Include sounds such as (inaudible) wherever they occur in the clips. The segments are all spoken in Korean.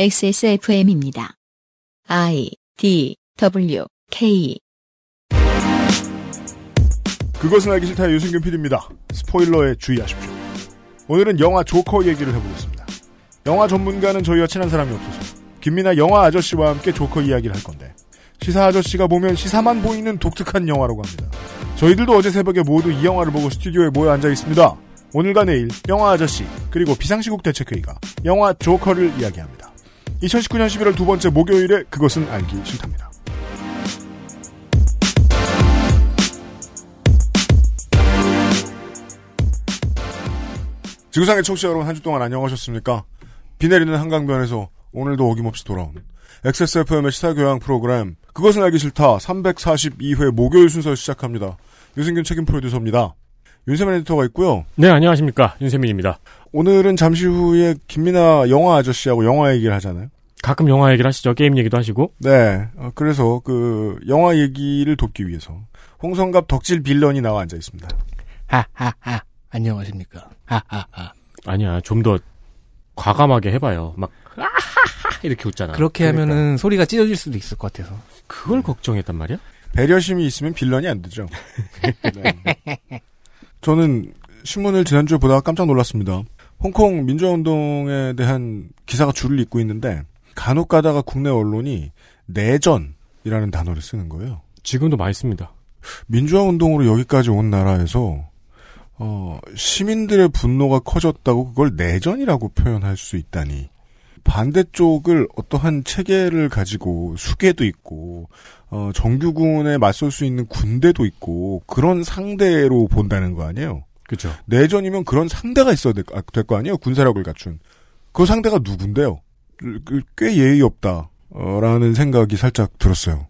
XSFM입니다. I D W K 그것은 알기 싫다 유승균 PD입니다. 스포일러에 주의하십시오. 오늘은 영화 조커 얘기를 해보겠습니다. 영화 전문가는 저희와 친한 사람이 없어서 김미나 영화 아저씨와 함께 조커 이야기를 할 건데 시사 아저씨가 보면 시사만 보이는 독특한 영화라고 합니다. 저희들도 어제 새벽에 모두 이 영화를 보고 스튜디오에 모여 앉아 있습니다. 오늘과 내일 영화 아저씨 그리고 비상시국 대책회의가 영화 조커를 이야기합니다. 2019년 11월 두 번째 목요일에 그것은 알기 싫답니다. 지구상의 청취자 여러분 한 주 동안 안녕하셨습니까? 비 내리는 한강변에서 오늘도 어김없이 돌아온 XSFM의 시사교양 프로그램 그것은 알기 싫다 342회 목요일 순서 시작합니다. 유승균 책임 프로듀서입니다. 윤세민 에디터가 있고요. 네, 안녕하십니까. 윤세민입니다. 오늘은 잠시 후에 김미나 영화 아저씨하고 영화 얘기를 하잖아요. 가끔 영화 얘기를 하시죠. 게임 얘기도 하시고. 네. 어, 그래서 그 영화 얘기를 돕기 위해서 홍성갑 덕질 빌런이 나와 앉아 있습니다. 하하하. 안녕하십니까. 하하하. 아니야, 좀 더 과감하게 해봐요. 막, 아하하! 이렇게 웃잖아. 그렇게 그러니까요. 하면은 소리가 찢어질 수도 있을 것 같아서. 그걸 걱정했단 말이야? 배려심이 있으면 빌런이 안 되죠. (laughs) 네. 저는 신문을 지난주에 보다가 깜짝 놀랐습니다. 홍콩 민주화운동에 대한 기사가 줄을 잇고 있는데 간혹 가다가 국내 언론이 내전이라는 단어를 쓰는 거예요. 지금도 많이 씁니다. 민주화운동으로 여기까지 온 나라에서 어, 시민들의 분노가 커졌다고 그걸 내전이라고 표현할 수 있다니 반대쪽을 어떠한 체계를 가지고 수계도 있고 어, 정규군에 맞설 수 있는 군대도 있고 그런 상대로 본다는 거 아니에요. 그죠. 내전이면 그런 상대가 있어야 될거 아니에요. 군사력을 갖춘. 그 상대가 누군데요? 그, 꽤 예의 없다라는 생각이 살짝 들었어요.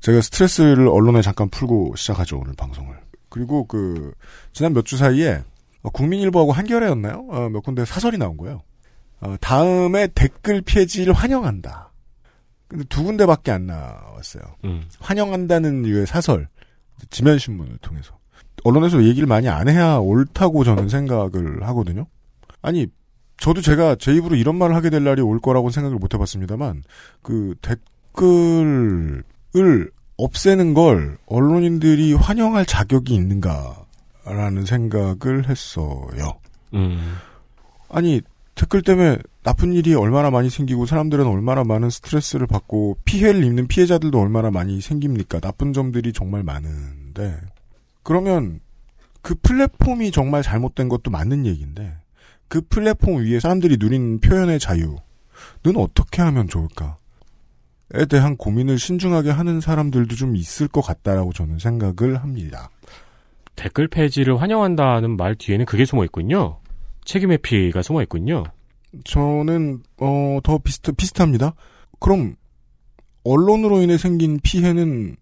제가 스트레스를 언론에 잠깐 풀고 시작하죠 오늘 방송을. 그리고 그 지난 몇 주 사이에 어, 국민일보하고 한겨레였나요? 어, 몇 군데 사설이 나온 거예요. 어, 다음에 댓글 폐지를 환영한다. 근데 두 군데밖에 안 나왔어요. 음. 환영한다는 류의 사설 지면 신문을 통해서 언론에서 얘기를 많이 안 해야 옳다고 저는 생각을 하거든요. 아니 저도 제가 제 입으로 이런 말을 하게 될 날이 올 거라고 생각을 못 해봤습니다만 그 댓글을 없애는 걸 언론인들이 환영할 자격이 있는가라는 생각을 했어요. 음. 아니 댓글 때문에 나쁜 일이 얼마나 많이 생기고 사람들은 얼마나 많은 스트레스를 받고 피해를 입는 피해자들도 얼마나 많이 생깁니까? 나쁜 점들이 정말 많은데 그러면 그 플랫폼이 정말 잘못된 것도 맞는 얘기인데 그 플랫폼 위에 사람들이 누린 표현의 자유는 어떻게 하면 좋을까? 에 대한 고민을 신중하게 하는 사람들도 좀 있을 것 같다라고 저는 생각을 합니다. 댓글 폐지를 환영한다는 말 뒤에는 그게 숨어 있군요. 책임의 피가 숨어 있군요. 저는 어, 더 비슷 비슷합니다. 그럼 언론으로 인해 생긴 피해는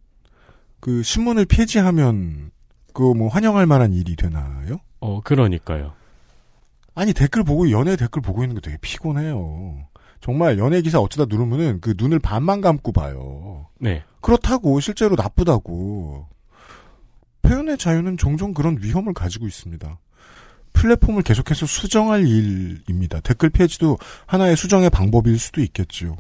그 신문을 폐지하면 그 뭐 환영할 만한 일이 되나요? 어, 그러니까요. 아니 댓글 보고 연애 댓글 보고 있는 게 되게 피곤해요. 정말 연예 기사 어쩌다 누르면은 그 눈을 반만 감고 봐요. 네. 그렇다고 실제로 나쁘다고 표현의 자유는 종종 그런 위험을 가지고 있습니다. 플랫폼을 계속해서 수정할 일입니다. 댓글 폐지도 하나의 수정의 방법일 수도 있겠지요.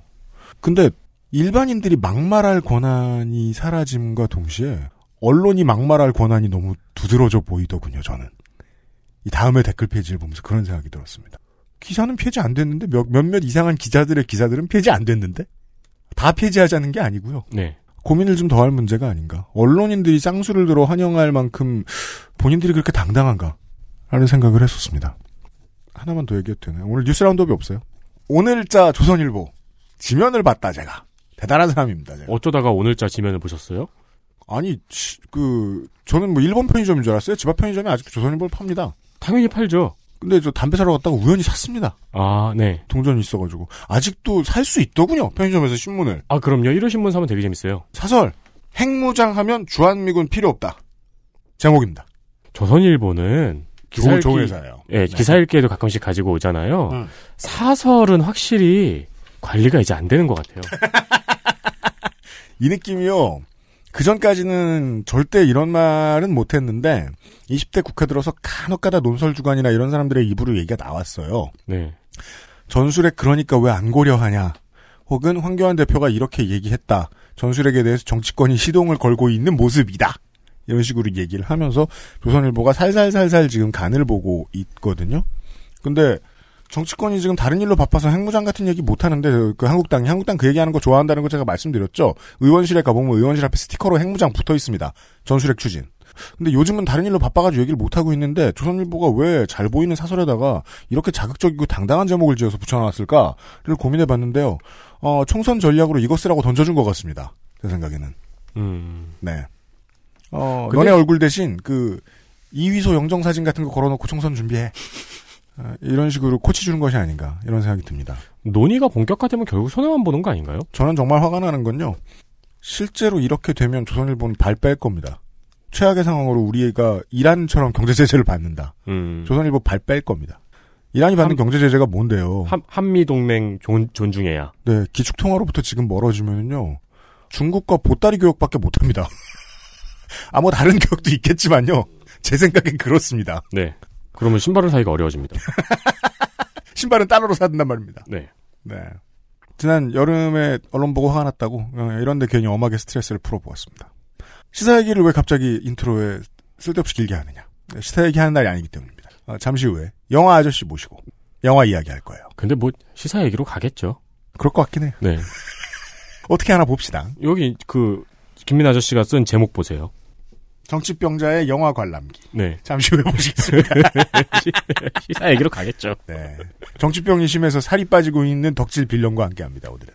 근데 일반인들이 막말할 권한이 사라짐과 동시에 언론이 막말할 권한이 너무 두드러져 보이더군요, 저는. 이 다음에 댓글 폐지를 보면서 그런 생각이 들었습니다. 기사는 폐지 안 됐는데 몇, 몇몇 이상한 기자들의 기사들은 폐지 안 됐는데 다 폐지하자는 게 아니고요. 네. 고민을 좀 더 할 문제가 아닌가. 언론인들이 쌍수를 들어 환영할 만큼 본인들이 그렇게 당당한가? 라는 생각을 했었습니다. 하나만 더 얘기해도 되나요? 오늘 뉴스 라운드업이 없어요. 오늘자 조선일보. 지면을 봤다, 제가. 대단한 사람입니다, 제가. 어쩌다가 오늘자 지면을 보셨어요? 아니, 치, 그, 저는 뭐 일본 편의점인 줄 알았어요. 집 앞 편의점에 아직도 조선일보를 팝니다. 당연히 팔죠. 근데 저 담배 사러 갔다가 우연히 샀습니다. 아, 네. 동전이 있어가지고. 아직도 살 수 있더군요. 편의점에서 신문을. 아, 그럼요. 1호 신문 사면 되게 재밌어요. 사설. 핵무장하면 주한미군 필요 없다. 제목입니다. 조선일보는 기사 좋은, 읽기, 좋은 회사예요. 예, 기사 읽기에도 가끔씩 가지고 오잖아요. 음. 사설은 확실히 관리가 이제 안 되는 것 같아요. (laughs) 이 느낌이요. 그 전까지는 절대 이런 말은 못했는데 20대 국회 들어서 간혹가다 논설주간이나 이런 사람들의 입으로 얘기가 나왔어요. 네. 전술에 그러니까 왜 안 고려하냐 혹은 황교안 대표가 이렇게 얘기했다. 전술핵에 대해서 정치권이 시동을 걸고 있는 모습이다. 이런 식으로 얘기를 하면서 조선일보가 살살살살 지금 간을 보고 있거든요. 근데 정치권이 지금 다른 일로 바빠서 핵무장 같은 얘기 못 하는데 그 한국당이 한국당 그 얘기하는 거 좋아한다는 거 제가 말씀드렸죠. 의원실에 가보면 의원실 앞에 스티커로 핵무장 붙어 있습니다. 전술핵 추진. 근데 요즘은 다른 일로 바빠가지고 얘기를 못 하고 있는데 조선일보가 왜 잘 보이는 사설에다가 이렇게 자극적이고 당당한 제목을 지어서 붙여놨을까를 고민해봤는데요. 어, 총선 전략으로 이거 쓰라고 던져준 것 같습니다. 제 생각에는. 음. 네. 어, 근데- 너네 얼굴 대신 그 이휘소 영정 사진 같은 거 걸어놓고 총선 준비해. 어, 이런 식으로 코치 주는 것이 아닌가 이런 생각이 듭니다. 논의가 본격화되면 결국 손해만 보는 거 아닌가요? 저는 정말 화가 나는 건요. 실제로 이렇게 되면 조선일보는 발 뺄 겁니다. 최악의 상황으로 우리가 이란처럼 경제 제재를 받는다. 음. 조선일보 발 뺄 겁니다. 이란이 받는 한- 경제 제재가 뭔데요? 한, 한미 동맹 존중해야. 네, 기축 통화로부터 지금 멀어지면요. 중국과 보따리 교역밖에 못 합니다. 아, 뭐 다른 (laughs) 교역도 있겠지만요. 제 생각엔 그렇습니다. 네. 그러면 신발을 사기가 어려워집니다. (laughs) 신발은 달러로 사든단 말입니다. 네. 네. 지난 여름에 언론 보고 화가 났다고 어, 이런데 괜히 엄하게 스트레스를 풀어보았습니다. 시사 얘기를 왜 갑자기 인트로에 쓸데없이 길게 하느냐. 네, 시사 얘기하는 날이 아니기 때문입니다. 어, 잠시 후에 영화 아저씨 모시고 영화 이야기 할 거예요. 근데 뭐 시사 얘기로 가겠죠. 그럴 것 같긴 해요. 네. (laughs) 어떻게 하나 봅시다. 여기 그 김민 아저씨가 쓴 제목 보세요. 정치병자의 영화 관람기. 네. 잠시 후에 보시겠습니다. (laughs) 시사 얘기로 가겠죠. 네. 정치병이 심해서 살이 빠지고 있는 덕질 빌런과 함께 합니다. 오늘은.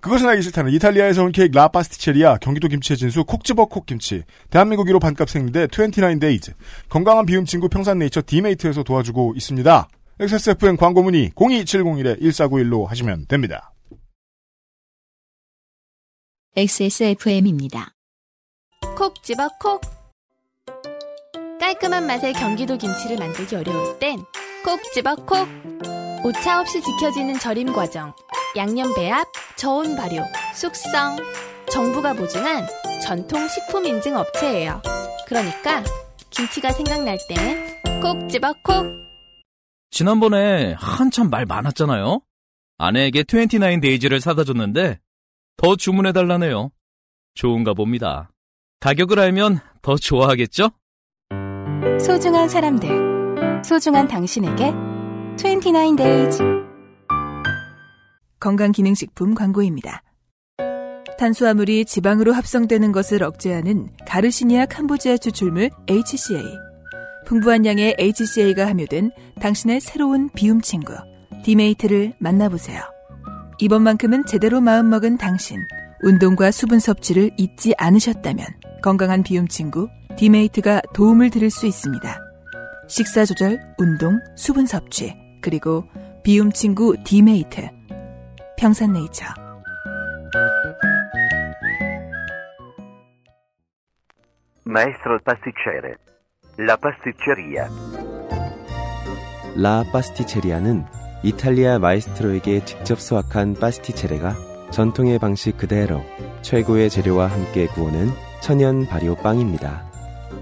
그것은 알기 싫다는 이탈리아에서 온 케이크 라파스티체리아, 경기도 김치의 진수, 콕집어 콕김치, 대한민국 1호 반값 생리대 29Days, 건강한 비움 친구 평산네이처 디메이트에서 도와주고 있습니다. XSFN 광고 문의 02701-1491로 하시면 됩니다. XSFM입니다. 콕 집어 콕. 깔끔한 맛의 경기도 김치를 만들기 어려울 땐 콕 집어 콕. 오차 없이 지켜지는 절임 과정, 양념 배합, 저온 발효, 숙성. 정부가 보증한 전통 식품 인증 업체예요. 그러니까 김치가 생각날 땐 콕 집어 콕. 지난번에 한참 말 많았잖아요. 아내에게 29 데이즈를 사다 줬는데 더 주문해 달라네요. 좋은가 봅니다. 가격을 알면 더 좋아하겠죠? 소중한 사람들, 소중한 당신에게 29days 건강기능식품 광고입니다. 탄수화물이 지방으로 합성되는 것을 억제하는 가르시니아 캄보지아 추출물 HCA. 풍부한 양의 HCA가 함유된 당신의 새로운 비움 친구, 디메이트를 만나보세요. 이번만큼은 제대로 마음먹은 당신, 운동과 수분 섭취를 잊지 않으셨다면 건강한 비움 친구, 디메이트가 도움을 드릴 수 있습니다. 식사 조절, 운동, 수분 섭취, 그리고 비움 친구 디메이트. 평산네이처. Maestro pasticcere. La pasticceria. 라 파스티체리아는 이탈리아 마에스트로에게 직접 수학한 pasticcere가 전통의 방식 그대로 최고의 재료와 함께 구우는 천연 발효 빵입니다.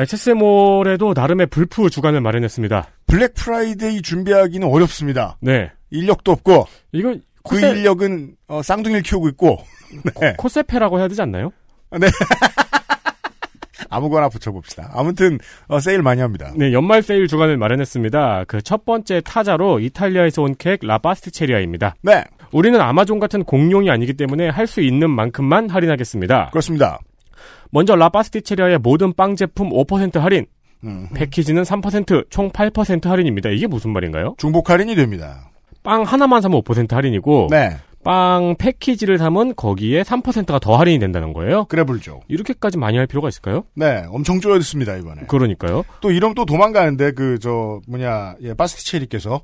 XS몰에도 나름의 불프 주간을 마련했습니다. 블랙 프라이데이 준비하기는 어렵습니다. 네. 인력도 없고 이거 그 코세, 인력은 어, 쌍둥이를 키우고 있고 네. 코세페라고 해야 되지 않나요? (laughs) 아무거나 붙여봅시다. 아무튼 어, 세일 많이 합니다. 네, 연말 세일 주간을 마련했습니다. 그 첫 번째 타자로 이탈리아에서 온 케이크 라 파스티체리아입니다. 네, 우리는 아마존 같은 공룡이 아니기 때문에 할 수 있는 만큼만 할인하겠습니다. 그렇습니다. 먼저 라파스티체리아의 모든 빵 제품 5% 할인, 음, 패키지는 3%, 총 8% 할인입니다. 이게 무슨 말인가요? 중복 할인이 됩니다. 빵 하나만 사면 5% 할인이고 네, 빵 패키지를 사면 거기에 3%가 더 할인이 된다는 거예요. 그래 불죠. 이렇게까지 많이 할 필요가 있을까요? 네, 엄청 쪼여듣습니다 이번에. 그러니까요. 또 이러면 또 도망가는데 그 저 뭐냐 예, 파스티체리께서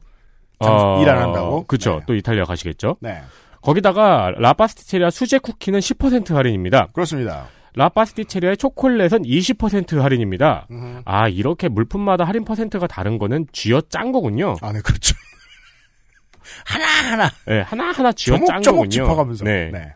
참일안 한다고. 그렇죠. 네. 또 이탈리아 가시겠죠. 네. 거기다가 라파스티체리아 수제 쿠키는 10% 할인입니다. 그렇습니다. 라파스티체리아의 초콜릿은 20% 할인입니다. 아 이렇게 물품마다 할인 퍼센트가 다른 거는 쥐어 짠 거군요. 아, 네, 그렇죠. (laughs) 하나하나. 네, 하나하나 쥐어 짠 조목조목 거군요. 짚어가면서. 네. 네.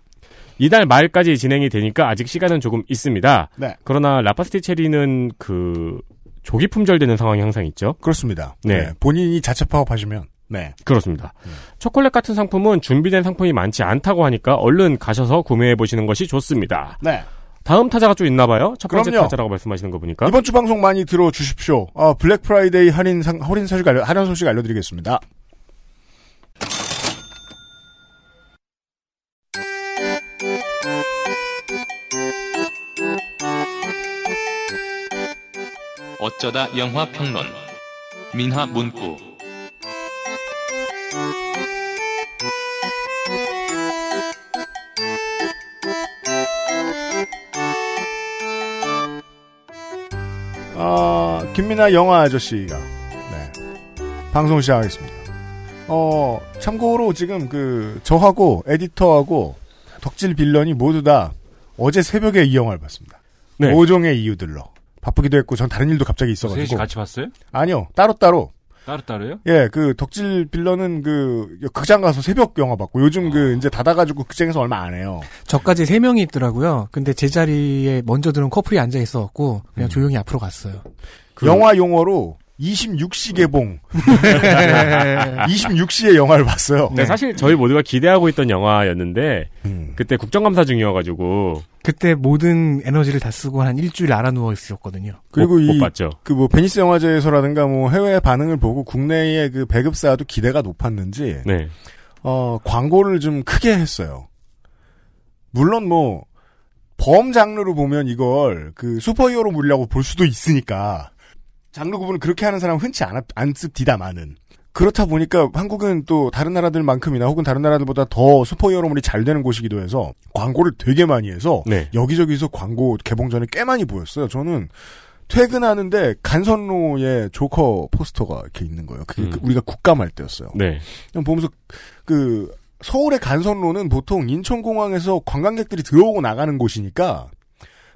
이달 말까지 진행이 되니까 아직 시간은 조금 있습니다. 네. 그러나 라파스티체리는 그 조기 품절되는 상황이 항상 있죠. 그렇습니다. 네. 네. 본인이 자체 파업하시면, 네. 그렇습니다. 초콜릿 같은 상품은 준비된 상품이 많지 않다고 하니까 얼른 가셔서 구매해 보시는 것이 좋습니다. 네. 다음 타자가 좀 있나 봐요. 첫 번째 그럼요. 타자라고 말씀하시는 거 보니까. 이번 주 방송 많이 들어주십시오. 어, 블랙 프라이데이 할인 상, 할인 소식 알려, 할인 소식 알려드리겠습니다. 어쩌다 영화 평론 민하 문구 어, 김민아 영화 아저씨가, 네. 방송 시작하겠습니다. 어, 참고로 지금 그, 저하고 에디터하고 덕질 빌런이 모두 다 어제 새벽에 이 영화를 봤습니다. 네. 모종의 이유들로. 바쁘기도 했고, 전 다른 일도 갑자기 있어가지고. 같이 봤어요? 아니요, 따로 따로. 따로따로요? 예, 그 덕질 빌런은 그 극장 가서 새벽 영화 봤고 요즘 그 이제 닫아가지고 극장에서 얼마 안 해요. 저까지 세 명이 있더라고요. 근데 제 자리에 먼저 들은 커플이 앉아 있어갖고 그냥 음. 조용히 앞으로 갔어요. 영화 용어로 26시 개봉. 26시에 영화를 봤어요. 네, 사실 저희 모두가 기대하고 있던 영화였는데 음. 그때 국정감사 중이어가지고 그때 모든 에너지를 다 쓰고 한 일주일 앓아 누워 있었거든요. 그리고 못, 이 못 봤죠. 그뭐 베니스 영화제에서라든가 뭐 해외 반응을 보고 국내의 그 배급사도 기대가 높았는지 네. 어 광고를 좀 크게 했어요. 물론 뭐 범 장르로 보면 이걸 그 슈퍼히어로 물이라고 볼 수도 있으니까 장르 구분을 그렇게 하는 사람은 흔치 않, 않습디다마는 그렇다 보니까 한국은 또 다른 나라들만큼이나 혹은 다른 나라들보다 더 슈퍼히어로물이 잘 되는 곳이기도 해서 광고를 되게 많이 해서 네. 여기저기서 광고 개봉 전에 꽤 많이 보였어요. 저는 퇴근하는데 간선로에 조커 포스터가 이렇게 있는 거예요. 그게 음. 그 우리가 국감할 때였어요. 네. 보면서 그 서울의 간선로는 보통 인천공항에서 관광객들이 들어오고 나가는 곳이니까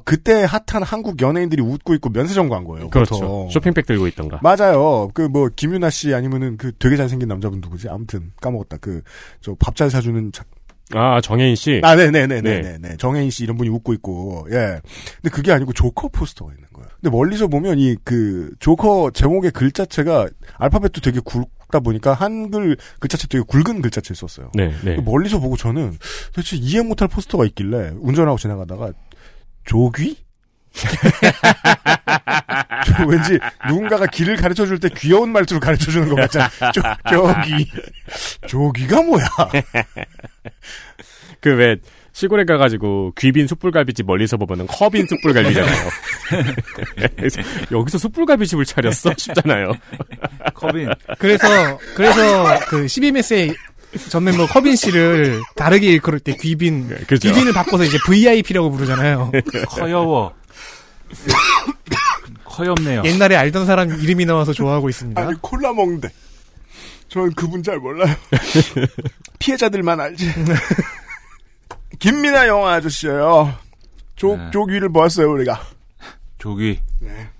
그때 핫한 한국 연예인들이 웃고 있고 면세점 광고예요. 그렇죠. 보통. 쇼핑백 들고 있던가. 맞아요. 그 뭐 김윤아 씨 아니면은 그 되게 잘생긴 남자분 누구지? 아무튼 까먹었다. 그 저 밥 잘 사주는 자... 아 정혜인 씨. 아, 네네네네네. 네. 정혜인 씨 이런 분이 웃고 있고, 예. 근데 그게 아니고 조커 포스터가 있는 거예요. 근데 멀리서 보면 이 그 조커 제목의 글자체가 알파벳도 되게 굵 다 보니까 한글 글자체 되게 굵은 글자체를 썼어요. 네, 네. 멀리서 보고 저는 도대체 이해 못할 포스터가 있길래 운전하고 지나가다가 조귀? (laughs) 저 왠지 누군가가 길을 가르쳐 줄 때 귀여운 말투로 가르쳐 주는 것 같잖아. 조, 조귀. 조귀가 뭐야? (laughs) 그 왜 시골에 가가지고 귀빈 숯불갈비집 멀리서 보면은 커빈 숯불갈비잖아요. (laughs) 여기서 숯불갈비집을 차렸어 싶잖아요. 커빈. 그래서 그래서 그 12매스의 전 멤버 커빈 씨를 다르게 일컬을 때 귀빈 그죠. 귀빈을 바꿔서 이제 VIP라고 부르잖아요. 커여워. 커엽네요. 옛날에 알던 사람 이름이 나와서 좋아하고 있습니다. 아니 콜라 먹는데 저는 그분 잘 몰라요. (laughs) 피해자들만 알지. 김민아 영화 아저씨예요. 조 네. 조귀를 보았어요 우리가. 조기. 네.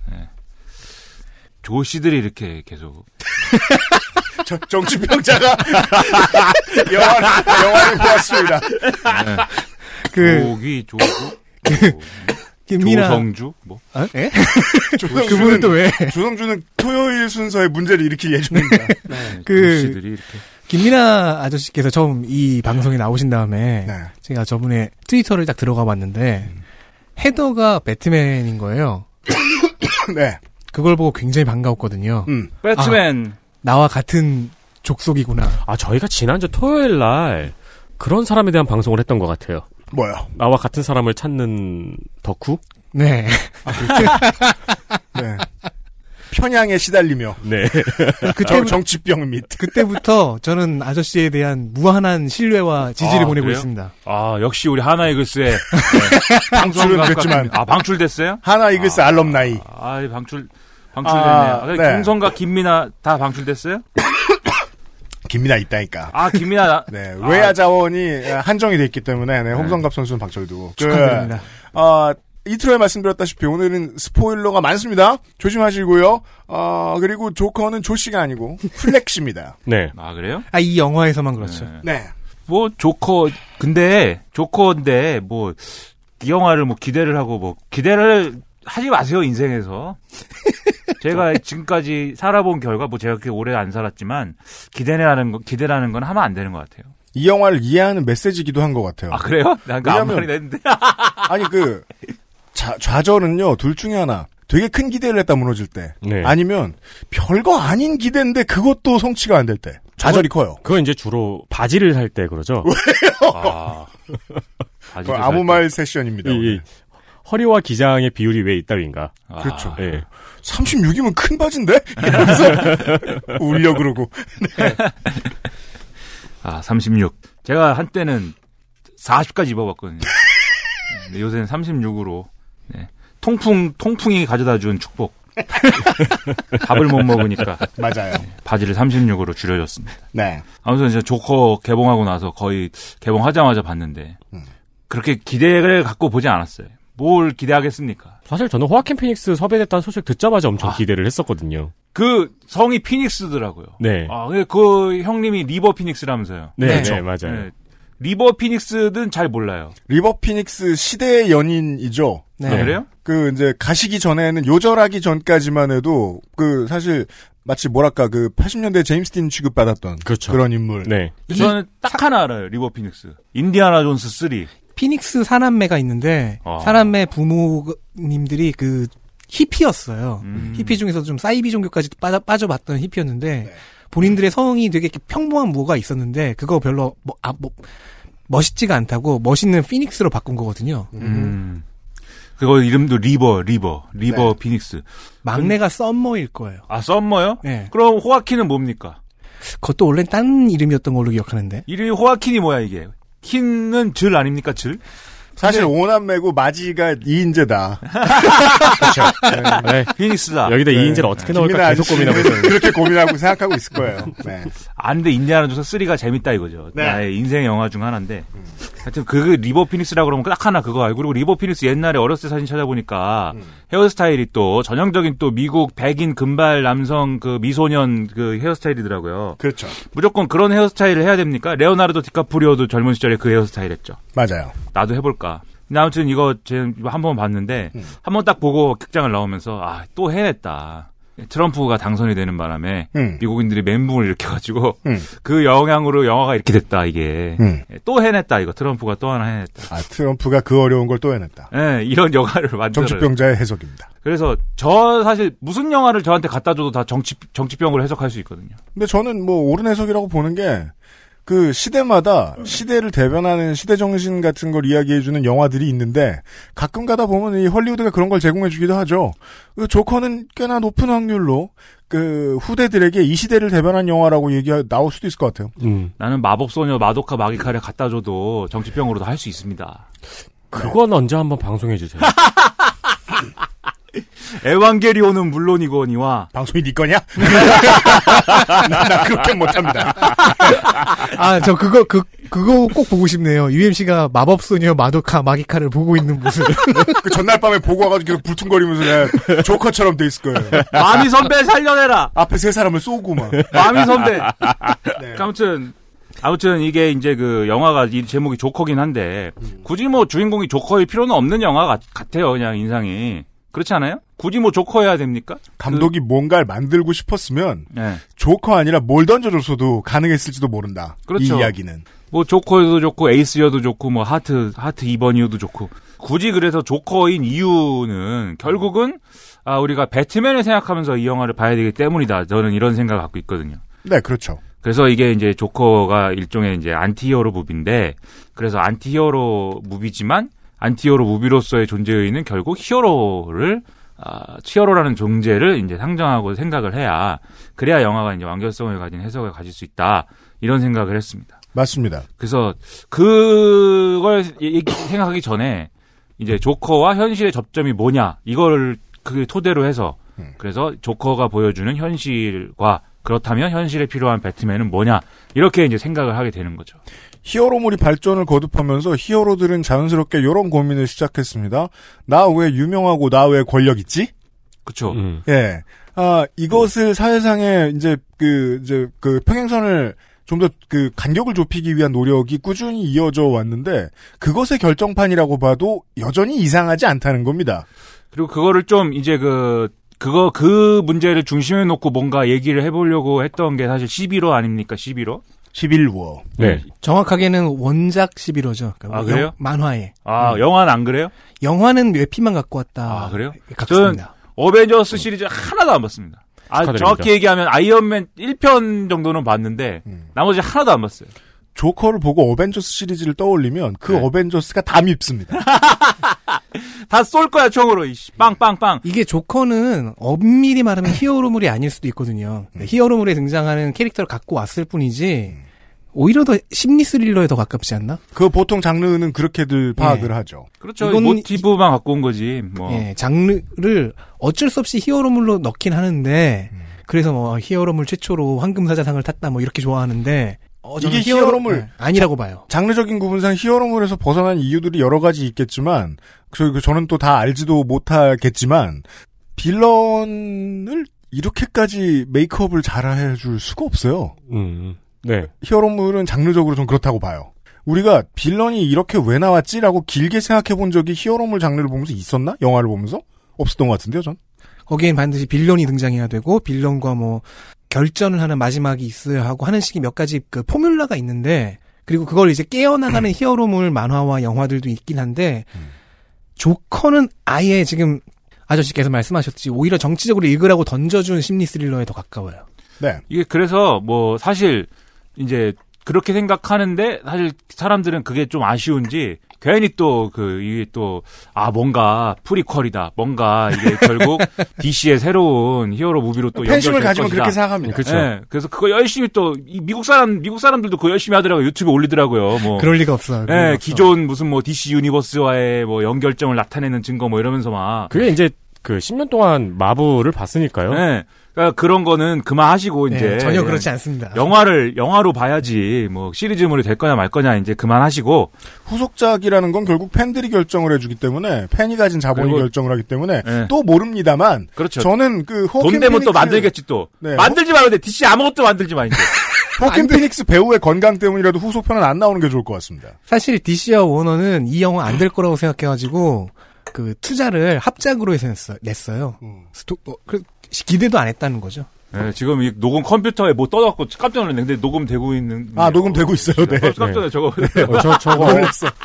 조씨들이 이렇게 계속. (laughs) 저, 정치평자가 (laughs) 영화를 영화를 보았습니다. 그 조기, 조구. 김민아 조성주? 뭐. 아, 예? (laughs) 조성주는 그분은 또 왜? 조성주는 토요일 순서의 문제를 일으킬 예정입니다. (laughs) 그 조씨들이 이렇게. 김민아 아저씨께서 처음 이 방송에 나오신 다음에 네. 제가 저번에 트위터를 딱 들어가 봤는데 헤더가 배트맨인 거예요. (coughs) 네. 그걸 보고 굉장히 반가웠거든요. 음. 배트맨. 나와 같은 족속이구나. 아 저희가 지난주 토요일 날 그런 사람에 대한 방송을 했던 것 같아요. 뭐요? 나와 같은 사람을 찾는 덕후? 네. (laughs) 네. 편향에 시달리며 네. 정, 정치병 및 그때부터 저는 아저씨에 대한 무한한 신뢰와 지지를 아, 보내고 그래요? 있습니다. 아, 역시 우리 하나 이글스의. 네. (laughs) 방출은 됐지만. 아, 방출됐어요? 하나 이글스 알럼나이. 아, 이 방출, 방출됐네요. 아, 아, 네. 김성과 김민아 다 방출됐어요? (coughs) 김민아 있다니까. 아, 김민아. (laughs) 네, 외야 자원이 한정이 돼 있기 때문에 네, 홍성갑 선수는 박철두. 축하드립니다. 그, 어, 이트로에 말씀드렸다시피 오늘은 스포일러가 많습니다. 조심하시고요. 어, 그리고 조커는 조씨가 아니고 플렉시입니다. (laughs) 네. 아, 그래요? 아, 이 영화에서만 그렇죠. 네. 뭐, 조커, 근데, 조커인데, 뭐, 이 영화를 뭐 기대를 하고, 뭐, 기대를 하지 마세요, 인생에서. (laughs) 제가 지금까지 살아본 결과, 뭐 제가 그렇게 오래 안 살았지만, 기대라는 거, 기대라는 건 하면 안 되는 것 같아요. 이 영화를 이해하는 메시지기도 한 것 같아요. 아, 그래요? 난그 아무 왜냐면- 말이 됐는데. 아니 그 자, 좌절은요 둘 중에 하나. 되게 큰 기대를 했다 무너질 때. 네. 아니면 별거 아닌 기대인데 그것도 성취가 안 될 때. 좌절이 커요. 그건 이제 주로 바지를 살 때 그러죠. (laughs) 아, (laughs) 바지를 아무 때. 말 세션입니다. 이, 이 오늘. 허리와 기장의 비율이 왜 이따위인가? 아, 그렇죠. 예. 36이면 큰 바지인데? 이러면서 (laughs) 울려 그러고. 아, 36. 제가 한때는 40까지 입어봤거든요. 근데 요새는 36으로, 네. 통풍, 통풍이 가져다 준 축복. (laughs) 밥을 못 먹으니까 맞아요. 바지를 36으로 줄여줬습니다. 네. 아무튼 이제 조커 개봉하고 나서 거의 개봉하자마자 봤는데 그렇게 기대를 갖고 보지 않았어요. 뭘 기대하겠습니까? 사실 저는 호아킨 피닉스 섭외됐다는 소식 듣자마자 엄청 아. 기대를 했었거든요. 그 성이 피닉스더라고요. 네. 아, 그- 그 형님이 리버 피닉스라면서요. 네, 그렇죠. 네, 맞아요. 네. 리버 피닉스는 잘 몰라요. 리버 피닉스 시대의 연인이죠. 네. 아, 그래요? 그 이제 가시기 전에는 요절하기 전까지만 해도 그 사실 마치 뭐랄까 그 80년대 제임스 딘 취급 받았던 그렇죠. 런 인물. 네. 저는 딱 하나 알아요. 리버 피닉스. 인디아나 존스 3. 피닉스 사남매가 있는데 아. 사남매 부모님들이 그 히피였어요. 음. 히피 중에서 좀 사이비 종교까지 빠져, 빠져봤던 히피였는데 네. 본인들의 성이 되게 이렇게 평범한 뭐가 있었는데 그거 별로 뭐, 아, 뭐, 멋있지가 않다고 멋있는 피닉스로 바꾼 거거든요. 음. 그거 이름도 리버, 리버, 리버 네. 피닉스. 막내가 썸머일 거예요. 아, 썸머요? 네. 그럼 호아킨은 뭡니까? 그것도 원래 딴 이름이었던 걸로 기억하는데. 이름이 호아킨이 뭐야, 이게? 킨은 줄 아닙니까, 줄? 사실 오남매고 맏이가 이인제다. 네. 피닉제다. 여기다 네. 이인제를 어떻게 넣을까 계속 고민하고 있어요. 그렇게 고민하고 생각하고 있을 거예요. 네. 아, 근데 인디아나 존스 3가 재밌다 이거죠. 네. 나의 인생 영화 중 하나인데. 하여튼 그 리버 피닉스라고 그러면 딱 하나 그거 알고 그리고 리버 피닉스 옛날에 어렸을 때 사진 찾아보니까 헤어스타일이 또 전형적인 또 미국 백인 금발 남성 그 미소년 그 헤어스타일이더라고요. 그렇죠. 무조건 그런 헤어스타일을 해야 됩니까? 레오나르도 디카프리오도 젊은 시절에 그 헤어스타일 했죠. 맞아요. 나도 해볼까. 근데 아무튼 이거 제가 한번 봤는데 음. 한번 딱 보고 극장을 나오면서 아 또 해냈다. 트럼프가 당선이 되는 바람에 음. 미국인들이 멘붕을 일으켜가지고 음. 그 영향으로 영화가 이렇게 됐다 이게 음. 예, 또 해냈다 이거 트럼프가 또 하나 해냈다. 아, 트럼프가 그 어려운 걸 또 해냈다. 예, 이런 영화를 만들어. 정치병자의 해석입니다. 그래서 저 사실 무슨 영화를 저한테 갖다 줘도 다 정치 정치병으로 해석할 수 있거든요. 근데 저는 뭐 옳은 해석이라고 보는 게 그 시대마다 시대를 대변하는 시대 정신 같은 걸 이야기해주는 영화들이 있는데 가끔 가다 보면 이 헐리우드가 그런 걸 제공해주기도 하죠. 그 조커는 꽤나 높은 확률로 그 후대들에게 이 시대를 대변한 영화라고 얘기 나올 수도 있을 것 같아요. 음. 나는 마법소녀 마도카 마기카를 갖다 줘도 정치병으로도 할 수 있습니다. 그건 언제 한번 방송해 주세요. (laughs) (laughs) 에반게리온은 물론이거니와 방송이 네 거냐? (laughs) 나, 나 그렇게 못합니다. 아, 저 그거, 그, 그거 꼭 보고 싶네요. UMC가 마법소녀 마도카 마기카를 보고 있는 모습. (laughs) 그 전날 밤에 보고 와가지고 계속 불퉁거리면서 그냥 조커처럼 돼 있을 거예요. 마미 선배 살려내라. 앞에 세 사람을 쏘고 막. 마미 선배. 네. 아무튼 아무튼 이게 이제 그 영화가 이 제목이 조커긴 한데 굳이 뭐 주인공이 조커일 필요는 없는 영화 같, 같아요. 그냥 인상이 그렇지 않아요? 굳이 뭐 조커여야 됩니까? 감독이 뭔가를 만들고 싶었으면 네. 조커 아니라 뭘 던져줬어도 가능했을지도 모른다. 그렇죠. 이 이야기는. 뭐 조커여도 좋고 에이스여도 좋고 뭐 하트 하트 2번이어도 좋고 굳이 그래서 조커인 이유는 결국은 아 우리가 배트맨을 생각하면서 이 영화를 봐야 되기 때문이다. 저는 이런 생각을 갖고 있거든요. 네, 그렇죠. 그래서 이게 이제 조커가 일종의 이제 antihero movie인데 그래서 antihero movie지만 antihero movie로서의 존재 의의는 결국 히어로를 아, 히어로라는 존재를 이제 상정하고 생각을 해야 그래야 영화가 이제 완결성을 가진 해석을 가질 수 있다 이런 생각을 했습니다. 맞습니다. 그래서 그걸 생각하기 전에 이제 조커와 현실의 접점이 뭐냐 이걸 그 토대로 해서 그래서 조커가 보여주는 현실과 그렇다면 현실에 필요한 배트맨은 뭐냐 이렇게 이제 생각을 하게 되는 거죠. 히어로물이 발전을 거듭하면서 히어로들은 자연스럽게 이런 고민을 시작했습니다. 나 왜 유명하고 나 왜 권력 있지? 그렇죠. 음. 예. 아, 이것을 사회상에 이제 그 이제 그 평행선을 좀 더 그 간격을 좁히기 위한 노력이 꾸준히 이어져 왔는데 그것의 결정판이라고 봐도 여전히 이상하지 않다는 겁니다. 그리고 그거를 좀 이제 그 그거 그 문제를 중심에 놓고 뭔가 얘기를 해보려고 했던 게 사실 11호 아닙니까? 11호? 11워. 네. 정확하게는 원작 11호죠. 그러니까 아, 그래요? 만화에. 아 영화는 안 그래요? 영화는 외피만 갖고 왔다. 아 그래요? 저는. 어벤져스 시리즈 하나도 안 봤습니다. 아, 축하드립니다. 정확히 얘기하면 아이언맨 1편 정도는 봤는데 음. 나머지 하나도 안 봤어요. 조커를 보고 어벤져스 시리즈를 떠올리면 그 네. 어벤져스가 다 밉습니다. (laughs) 다 쏠 거야 총으로 이씨. 빵빵빵. 이게 조커는 엄밀히 말하면 히어로물이 아닐 수도 있거든요. 음. 히어로물에 등장하는 캐릭터를 갖고 왔을 뿐이지 오히려 더 심리 스릴러에 더 가깝지 않나? 그 보통 장르는 그렇게들 파악을 예. 하죠. 그렇죠. 이건 모티브만 갖고 온 거지. 뭐. 예, 장르를 어쩔 수 없이 히어로물로 넣긴 하는데 음. 그래서 뭐 히어로물 최초로 황금사자상을 탔다 뭐 이렇게 좋아하는데 어, 이게 히어로물. 네, 아니라고 봐요. 장르적인 구분상 히어로물에서 벗어난 이유들이 여러 가지 있겠지만, 그, 그 저는 또 다 알지도 못하겠지만, 빌런을 이렇게까지 메이크업을 잘 해줄 수가 없어요. 음. 네. 히어로물은 장르적으로 좀 그렇다고 봐요. 우리가 빌런이 이렇게 왜 나왔지라고 길게 생각해 본 적이 히어로물 장르를 보면서 있었나? 영화를 보면서? 없었던 것 같은데요, 전? 거기엔 반드시 빌런이 등장해야 되고 빌런과 뭐 결전을 하는 마지막이 있어야 하고 하는 식의 몇 가지 그 포뮬라가 있는데 그리고 그걸 이제 깨어나가는 (clears throat) 히어로물 만화와 영화들도 있긴 한데 조커는 아예 지금 아저씨께서 말씀하셨듯이 오히려 정치적으로 읽으라고 던져준 심리 스릴러에 더 가까워요. 네. 이게 그래서 뭐 사실 이제 그렇게 생각하는데 사실 사람들은 그게 좀 아쉬운지 괜히 또 그 이게 또 아 뭔가 prequel이다 뭔가 이게 (laughs) 결국 DC의 새로운 히어로 movie로 또 팬심을 가지면 것이다. 그렇게 생각합니다. 그렇죠. 네, 그래서 그거 열심히 또이 미국 사람 미국 사람들도 그거 열심히 하더라고요 유튜브에 올리더라고요 뭐 그럴 리가 없어요. 그럴 네, 없어. 기존 무슨 뭐 DC Universe와의 뭐 연결점을 나타내는 증거 뭐 이러면서 막 그게 이제 그 10년 동안 마블을 봤으니까요. 네. 그러니까 그런 거는 그만하시고 네, 이제 전혀 그렇지 않습니다. 영화를 영화로 봐야지 뭐 시리즈물이 될 거냐 말 거냐 이제 그만하시고 후속작이라는 건 결국 팬들이 결정을 해주기 때문에 팬이 가진 자본이 그리고- 결정을 하기 때문에 네. 또 모릅니다만 그렇죠. 저는 그 호킨 돈 되면 또 피닉스- 만들겠지 또 네. 만들지 말는데 DC 아무것도 만들지 마 이제 (laughs) 호킨 피닉스 배우의 건강 때문이라도 후속편은 안 나오는 게 좋을 것 같습니다. 사실 DC와 워너는 이 영화 안 될 거라고 생각해가지고 그 투자를 합작으로 해서 냈어- 냈어요. 스토, 어, 그 기대도 안 했다는 거죠. 네, 지금 이 녹음 컴퓨터에 뭐 떠갖고 깜짝 놀랐네 근데 녹음되고 있는 아 녹음되고 있어요. 네. 어, 깜짝 놀랐 저거 어, 저, 저거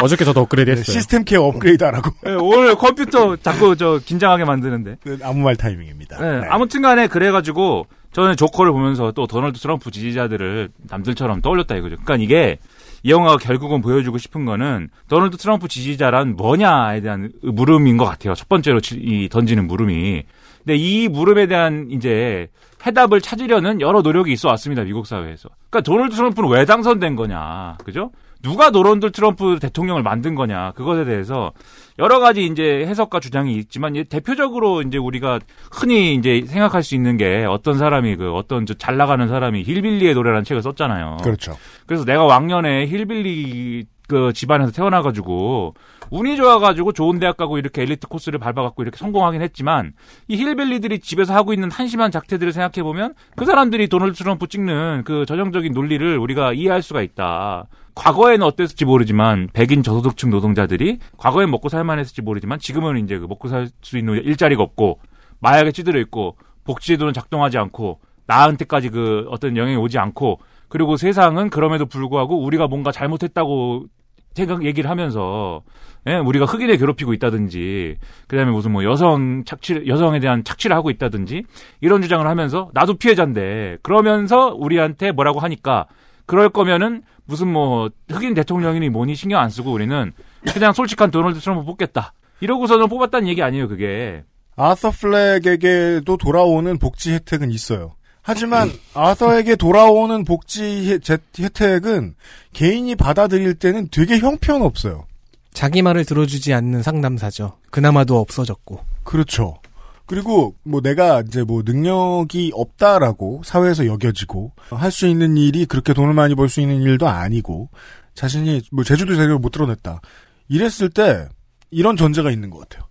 어저께 저도 업그레이드 했어요. 시스템 케어 업그레이드 안 하고 네, 오늘 컴퓨터 자꾸 저 긴장하게 만드는데 네, 아무 말 타이밍입니다. 네, 네. 아무튼 간에 그래가지고 저는 조커를 보면서 또 도널드 트럼프 지지자들을 남들처럼 떠올렸다 이거죠. 그러니까 이게 이 영화가 결국은 보여주고 싶은 거는 도널드 트럼프 지지자란 뭐냐에 대한 물음인 것 같아요. 첫 번째로 지- 이 던지는 물음이. 근데 이 물음에 대한 이제 해답을 찾으려는 여러 노력이 있어 왔습니다. 미국 사회에서. 그러니까 도널드 트럼프는 왜 당선된 거냐, 그죠? 누가 도널드 트럼프 대통령을 만든 거냐 그것에 대해서 여러 가지 이제 해석과 주장이 있지만 대표적으로 이제 우리가 흔히 이제 생각할 수 있는 게 어떤 사람이 그 어떤 저잘 나가는 사람이 힐빌리의 노래라는 책을 썼잖아요. 그렇죠. 그래서 내가 왕년에 힐빌리 그 집안에서 태어나가지고 운이 좋아가지고 좋은 대학 가고 이렇게 엘리트 코스를 밟아갖고 이렇게 성공하긴 했지만 이 힐빌리들이 집에서 하고 있는 한심한 작태들을 생각해 보면 그 사람들이 도널드 트럼프 찍는 그 전형적인 논리를 우리가 이해할 수가 있다. 과거에는 어땠을지 모르지만 백인 저소득층 노동자들이 과거엔 먹고 살만했을지 모르지만 지금은 이제 그 먹고 살 수 있는 일자리가 없고 마약에 찌들어 있고 복지제도는 작동하지 않고 나한테까지 그 어떤 영향이 오지 않고 그리고 세상은 그럼에도 불구하고 우리가 뭔가 잘못했다고 생각 얘기를 하면서 예, 우리가 흑인을 괴롭히고 있다든지 그다음에 무슨 뭐 여성 착취 여성에 대한 착취를 하고 있다든지 이런 주장을 하면서 나도 피해자인데 그러면서 우리한테 뭐라고 하니까 그럴 거면은 무슨 뭐 흑인 대통령이니 뭐니 신경 안 쓰고 우리는 그냥 솔직한 도널드 트럼프 뽑겠다 이러고서는 뽑았다는 얘기 아니에요 그게 아서 플렉에게도 돌아오는 복지 혜택은 있어요. 하지만 아서에게 돌아오는 복지 혜- 혜택은 개인이 받아들일 때는 되게 형편없어요. 자기 말을 들어주지 않는 상담사죠. 그나마도 없어졌고. 그렇죠. 그리고 뭐 내가 이제 뭐 능력이 없다라고 사회에서 여겨지고 할 수 있는 일이 그렇게 돈을 많이 벌 수 있는 일도 아니고 자신이 뭐 제주도 세력을 못 드러냈다. 이랬을 때 이런 전제가 있는 것 같아요.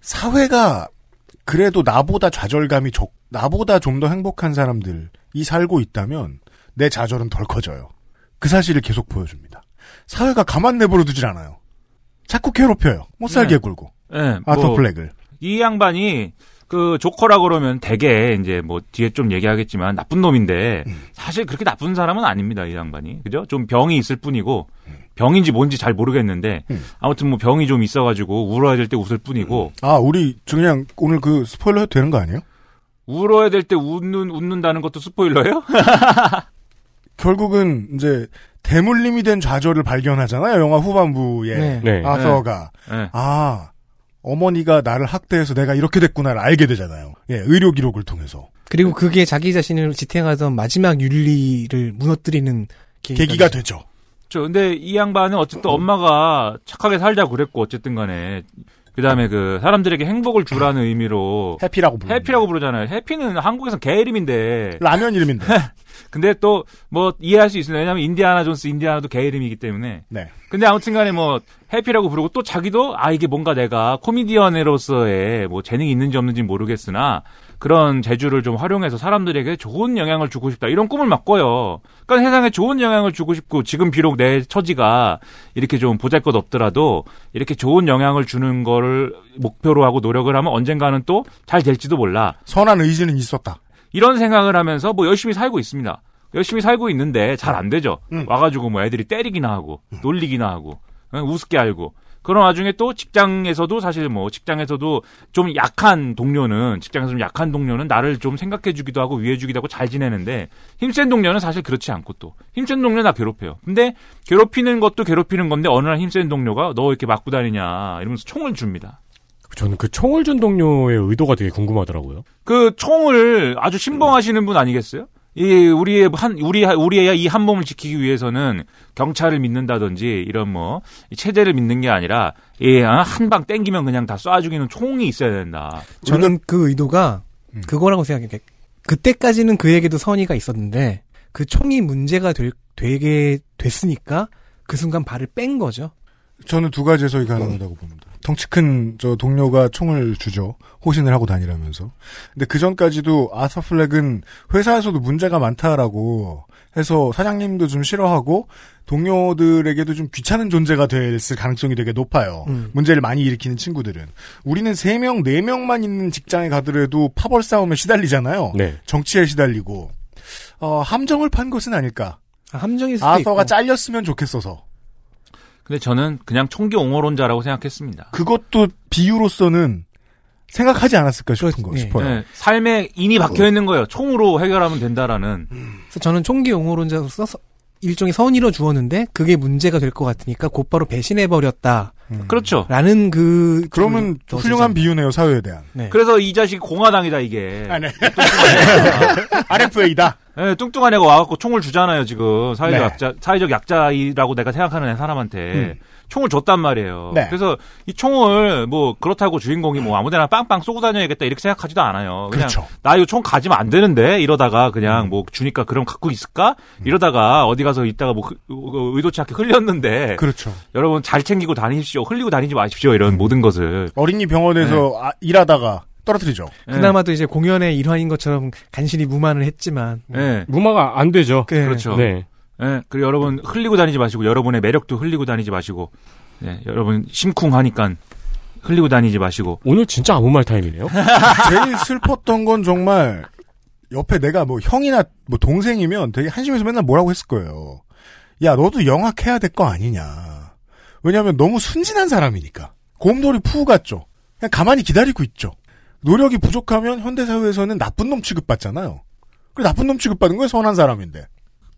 사회가 그래도 나보다 좌절감이 적, 나보다 좀 더 행복한 사람들이 살고 있다면 내 좌절은 덜 커져요. 그 사실을 계속 보여줍니다. 사회가 가만 내버려 두질 않아요. 자꾸 괴롭혀요. 못 살게 네. 굴고. 예, 아터 뭐 플렉을. 이 양반이 그 조커라 그러면 되게 이제 뭐 뒤에 좀 얘기하겠지만 나쁜 놈인데 사실 그렇게 나쁜 사람은 아닙니다 이 양반이 그죠? 좀 병이 있을 뿐이고 병인지 뭔지 잘 모르겠는데 아무튼 뭐 병이 좀 있어가지고 울어야 될 때 웃을 뿐이고 아, 우리 저 그냥 오늘 그 스포일러 해도 되는 거 아니에요? 울어야 될 때 웃는 웃는다는 것도 스포일러예요? (laughs) 결국은 이제 대물림이 된 좌절을 발견하잖아요. 영화 후반부에 네. 네. 아서가 네. 아 어머니가 나를 학대해서 내가 이렇게 됐구나를 알게 되잖아요. 예, 의료 기록을 통해서 그리고 그게 자기 자신을 지탱하던 마지막 윤리를 무너뜨리는 계기가, 계기가 되죠. 저 근데 이 양반은 어쨌든 엄마가 착하게 살자 그랬고 어쨌든 간에 그다음에 그 사람들에게 행복을 주라는 의미로 해피라고 부르. 해피라고 부르잖아요. 해피는 한국에선 개 이름인데 라면 이름인데. (laughs) 근데 또 뭐 이해할 수 있어요. 왜냐하면 인디아나 존스 인디아나도 개 이름이기 때문에. 네. 근데 아무튼간에 뭐 해피라고 부르고 또 자기도 아 이게 뭔가 내가 코미디언으로서의 뭐 재능이 있는지 없는지 모르겠으나 그런 재주를 좀 활용해서 사람들에게 좋은 영향을 주고 싶다 이런 꿈을 막 꿔요. 그러니까 세상에 좋은 영향을 주고 싶고 지금 비록 내 처지가 이렇게 좀 보잘것 없더라도 이렇게 좋은 영향을 주는 거를 목표로 하고 노력을 하면 언젠가는 또 잘 될지도 몰라. 선한 의지는 있었다. 이런 생각을 하면서 뭐 열심히 살고 있습니다. 열심히 살고 있는데 잘 안 되죠. 음. 와가지고 뭐 애들이 때리기나 하고 놀리기나 하고 응, 우습게 알고 그런 와중에 또 직장에서도 사실 뭐 직장에서도 좀 약한 동료는 직장에서 좀 약한 동료는 나를 좀 생각해주기도 하고 위해주기도 하고 잘 지내는데 힘센 동료는 사실 그렇지 않고 또 힘센 동료 나 괴롭혀요. 근데 괴롭히는 것도 괴롭히는 건데 어느 날 힘센 동료가 너 이렇게 맞고 다니냐 이러면서 총을 줍니다. 저는 그 총을 준 동료의 의도가 되게 궁금하더라고요. 그 총을 아주 신봉하시는 분 아니겠어요? 이 우리의 한 우리 우리의 이 한 몸을 지키기 위해서는 경찰을 믿는다든지 이런 뭐이 체제를 믿는 게 아니라 이한방 땡기면 그냥 다 쏴 죽이는 총이 있어야 된다. 저는 그 의도가 그거라고 생각해요. 그때까지는 그에게도 선의가 있었는데 그 총이 문제가 될, 되게 됐으니까 그 순간 발을 뺀 거죠. 저는 두 가지 해석이 가능하다고 봅니다. 덩치 큰 저 동료가 총을 주죠. 호신을 하고 다니라면서. 근데 그 전까지도 아서 플렉은 회사에서도 문제가 많다라고 해서 사장님도 좀 싫어하고 동료들에게도 좀 귀찮은 존재가 됐을 가능성이 되게 높아요. 음. 문제를 많이 일으키는 친구들은. 우리는 3명, 4명만 있는 직장에 가더라도 파벌 싸움에 시달리잖아요. 네. 정치에 시달리고. 어, 함정을 판 것은 아닐까. 아, 함정일 수도 아서가 있고. 잘렸으면 좋겠어서. 근데 저는 그냥 총기 옹호론자라고 생각했습니다. 그것도 비유로서는 생각하지 않았을까 싶은 거 네. 싶어요. 네, 삶에 인이 박혀 있는 거예요. 총으로 해결하면 된다라는. 그래서 저는 총기 옹호론자로서 서- 일종의 선의로 주었는데 그게 문제가 될 것 같으니까 곧바로 배신해 버렸다라는 그렇죠. 그 그러면 더 훌륭한 비유네요 사회에 대한. 네. 그래서 이 자식 공화당이다 이게. 아, 네. (laughs) RFA다. 네, 뚱뚱한 애가 와갖고 총을 주잖아요, 지금. 사회적 네. 약자, 사회적 약자이라고 내가 생각하는 사람한테. 음. 총을 줬단 말이에요. 네. 그래서 이 총을 뭐 그렇다고 주인공이 뭐 아무데나 빵빵 쏘고 다녀야겠다 이렇게 생각하지도 않아요. 그냥 그렇죠. 나 이거 총 가지면 안 되는데 이러다가 그냥 뭐 주니까 그럼 갖고 있을까? 이러다가 어디 가서 있다가 뭐 흐- 어, 의도치 않게 흘렸는데 그렇죠. 여러분 잘 챙기고 다니십시오. 흘리고 다니지 마십시오. 이런 모든 것을. 어린이 병원에서 아, 일하다가 떨어뜨리죠. 그나마도 이제 공연의 일환인 것처럼 간신히 무만을 했지만 네. 무마가 안 되죠. 네. 그렇죠. 네. 예, 그리고 여러분 흘리고 다니지 마시고 여러분의 매력도 흘리고 다니지 마시고 예, 여러분 심쿵하니까 흘리고 다니지 마시고 오늘 진짜 아무 말 타임이네요. (laughs) 제일 슬펐던 건 정말 옆에 내가 뭐 형이나 뭐 동생이면 되게 한심해서 맨날 뭐라고 했을 거예요. 야 너도 영악해야 될 거 아니냐. 왜냐하면 너무 순진한 사람이니까. 곰돌이 푸 같죠. 그냥 가만히 기다리고 있죠. 노력이 부족하면 현대사회에서는 나쁜 놈 취급받잖아요. 그 나쁜 놈 취급받은 거예요 선한 사람인데.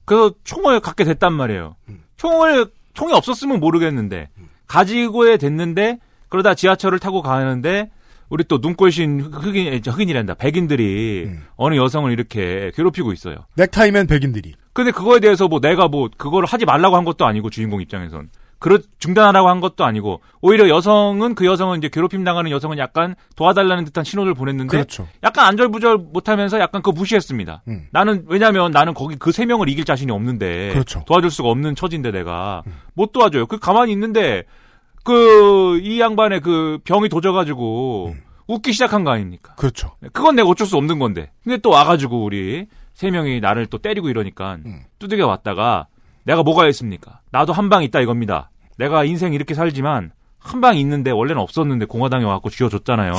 그래서 총을 갖게 됐단 말이에요. 총을 총이 없었으면 모르겠는데 가지고에 됐는데 그러다 지하철을 타고 가는데 우리 또 눈꼴신 흑인 흑인이란다 백인들이 음. 어느 여성을 이렇게 괴롭히고 있어요. 넥타이맨 백인들이. 근데 그거에 대해서 뭐 내가 뭐 그거를 하지 말라고 한 것도 아니고 주인공 입장에선 그렇 중단하라고 한 것도 아니고 오히려 여성은 그 여성은 이제 괴롭힘 당하는 여성은 약간 도와달라는 듯한 신호를 보냈는데 그렇죠. 약간 안절부절 못하면서 약간 그거 무시했습니다. 음. 나는 왜냐면 나는 거기 그 세 명을 이길 자신이 없는데 그렇죠. 음. 도와줄 수가 없는 처지인데 내가 못 도와줘요. 그 가만히 있는데 그 이 양반의 그 병이 도져가지고 웃기 시작한 거 아닙니까? 그렇죠. 그건 내가 어쩔 수 없는 건데. 근데 또 와가지고 우리 세 명이 나를 또 때리고 이러니까 음. 두들겨 왔다가 내가 뭐가 있습니까? 나도 한 방 있다 이겁니다. 내가 인생 이렇게 살지만 한 방 있는데 원래는 없었는데 공화당에 와갖고 쥐어줬잖아요.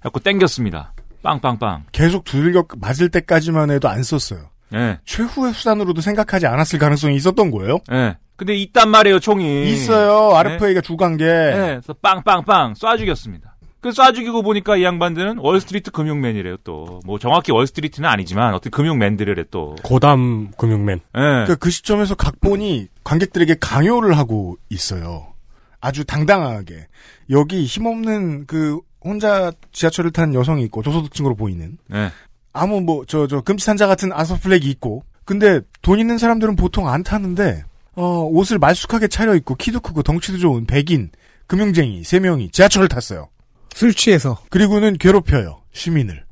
그래갖고 땡겼습니다. 빵빵빵. 계속 두들겨 맞을 때까지만 해도 안 썼어요. 예. 최후의 수단으로도 생각하지 않았을 가능성이 있었던 거예요. 예. 근데 있단 말이에요, 총이. 있어요. RFA가 주간 게. 예. 그래서 빵빵빵 쏴 죽였습니다. 그 쏴 죽이고 보니까 이 양반들은 월스트리트 금융맨이래요, 또. 뭐 정확히 월스트리트는 아니지만 어떤 금융맨들이래, 또. 고담 금융맨. 예. 그러니까 그 시점에서 각본이 관객들에게 강요를 하고 있어요. 아주 당당하게. 여기 힘없는 그 혼자 지하철을 탄 여성이 있고 저소득층으로 보이는 예. 아무 뭐 저 저 금지산자 같은 아서 플렉이 있고 근데 돈 있는 사람들은 보통 안 타는데 어 옷을 말쑥하게 차려 입고 키도 크고 덩치도 좋은 백인 금융쟁이 세 명이 지하철을 탔어요. 술 취해서. 그리고는 괴롭혀요 시민을.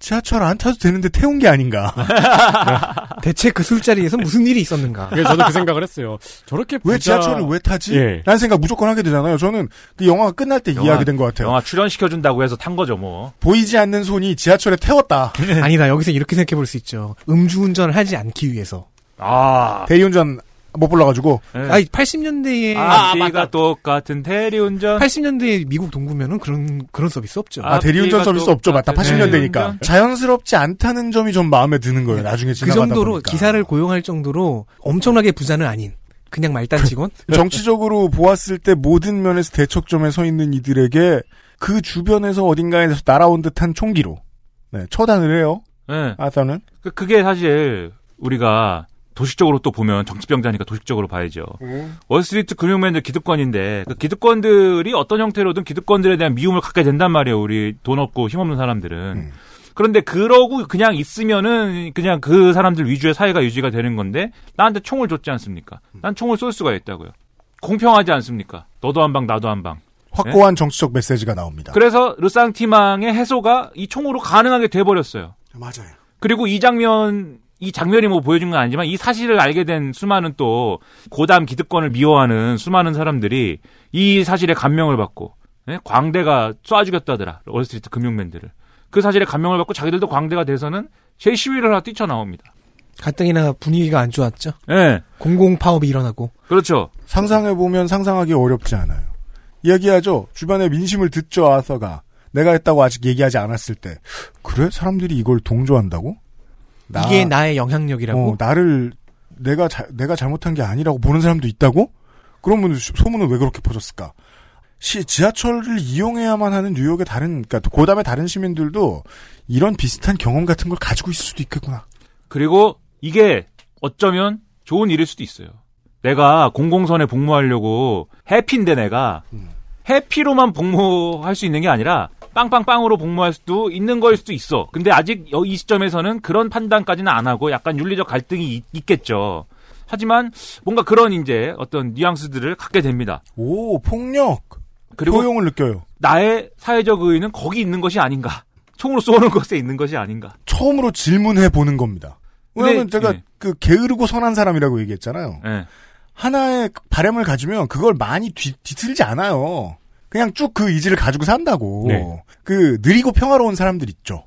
지하철 안 타도 되는데 태운 게 아닌가. (laughs) 대체 그 술자리에서 무슨 일이 있었는가. 그래서 저도 그 생각을 했어요. 저렇게 왜 부자- 지하철을 왜 타지? 예. 라는 생각 무조건 하게 되잖아요. 저는 그 영화가 끝날 때 이해하게 된것 같아요. 영화 출연시켜준다고 해서 탄 거죠, 뭐. 보이지 않는 손이 지하철에 태웠다. (laughs) 아니다. 여기서 이렇게 생각해 볼 수 있죠. 음주운전을 하지 않기 위해서. 아. 대리운전 못 불러가지고. 예. 아니 80년대에 아, 앞뒤가 똑같은 대리운전. 80년대 미국 동부면은 그런 그런 서비스 없죠. 아, 대리운전 서비스 없죠. 맞다. 80년대니까. 대리운전? 자연스럽지 않다는 점이 좀 마음에 드는 거예요. 나중에 그 지나가다 정도로 보니까. 기사를 고용할 정도로 엄청나게 부자는 아닌 그냥 말단 직원. (laughs) 정치적으로 보았을 때 모든 면에서 대척점에 서 있는 이들에게 그 주변에서 어딘가에서 날아온 듯한 총기로 네, 처단을 해요. 예. 아서는 그- 그게 사실 우리가 도식적으로 또 보면 정치병자니까 도식적으로 봐야죠. 월스트리트 금융맨들 기득권인데 그 기득권들이 어떤 형태로든 기득권들에 대한 미움을 갖게 된단 말이에요. 우리 돈 없고 힘없는 사람들은. 음. 그런데 그러고 그냥 있으면은 그냥 그 사람들 위주의 사회가 유지가 되는 건데 나한테 총을 줬지 않습니까? 난 총을 쏠 수가 있다고요. 공평하지 않습니까? 너도 한 방 나도 한 방. 확고한 정치적 메시지가 나옵니다. 그래서 르상티망의 해소가 이 총으로 가능하게 돼버렸어요. 맞아요. 그리고 이 장면, 이 장면이 뭐 보여준 건 아니지만 이 사실을 알게 된 수많은 또 고담 기득권을 미워하는 수많은 사람들이 이 사실에 감명을 받고 예? 광대가 쏴 죽였다더라 월스트리트 금융맨들을 그 사실에 감명을 받고 자기들도 광대가 돼서는 제 시위를 하나 뛰쳐나옵니다. 가뜩이나 분위기가 안 좋았죠. 예, 공공 파업이 일어나고. 그렇죠. 상상해 보면 상상하기 어렵지 않아요. 이야기하죠. 주변의 민심을 듣죠, 아서가. 내가 했다고 아직 얘기하지 않았을 때. 그래? 사람들이 이걸 동조한다고? 나- 이게 나의 영향력이라고. 어, 나를, 내가, 자- 내가 잘못한 게 아니라고 보는 사람도 있다고? 그러면 수- 소문은 왜 그렇게 퍼졌을까? 시, 지하철을 이용해야만 하는 뉴욕의 다른, 그러니까 고담의 다른 시민들도 이런 비슷한 경험 같은 걸 가지고 있을 수도 있겠구나. 그리고 이게 어쩌면 좋은 일일 수도 있어요. 내가 공공선에 복무하려고 해피인데 내가 해피로만 복무할 수 있는 게 아니라 빵빵빵으로 복무할 수도 있는 거일 수도 있어. 근데 아직 여- 이 시점에서는 그런 판단까지는 안 하고 약간 윤리적 갈등이 있, 겠죠 하지만 뭔가 그런 이제 어떤 뉘앙스들을 갖게 됩니다. 오, 폭력. 그리고 효용을 느껴요. 나의 사회적 의의는 거기 있는 것이 아닌가. 총으로 쏘는 (laughs) 것에 있는 것이 아닌가. 처음으로 질문해 보는 겁니다. 왜냐면 근데, 제가 예. 그 게으르고 선한 사람이라고 얘기했잖아요. 예. 하나의 바램을 가지면 그걸 많이 뒤, 뒤틀지 않아요. 그냥 쭉그 의지를 가지고 산다고. 네. 그 느리고 평화로운 사람들 있죠.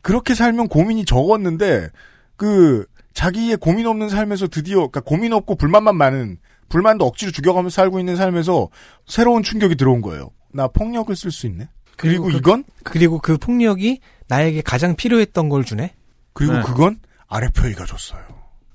그렇게 살면 고민이 적었는데 그 자기의 고민 없는 삶에서 드디어 그러니까 고민 없고 불만만 많은 불만도 억지로 죽여가면서 살고 있는 삶에서 새로운 충격이 들어온 거예요. 나 폭력을 쓸 수 있네. 그리고, 그- 이건 그리고 그 폭력이 나에게 가장 필요했던 걸 주네. 그리고 네. 그건 RFA가 줬어요.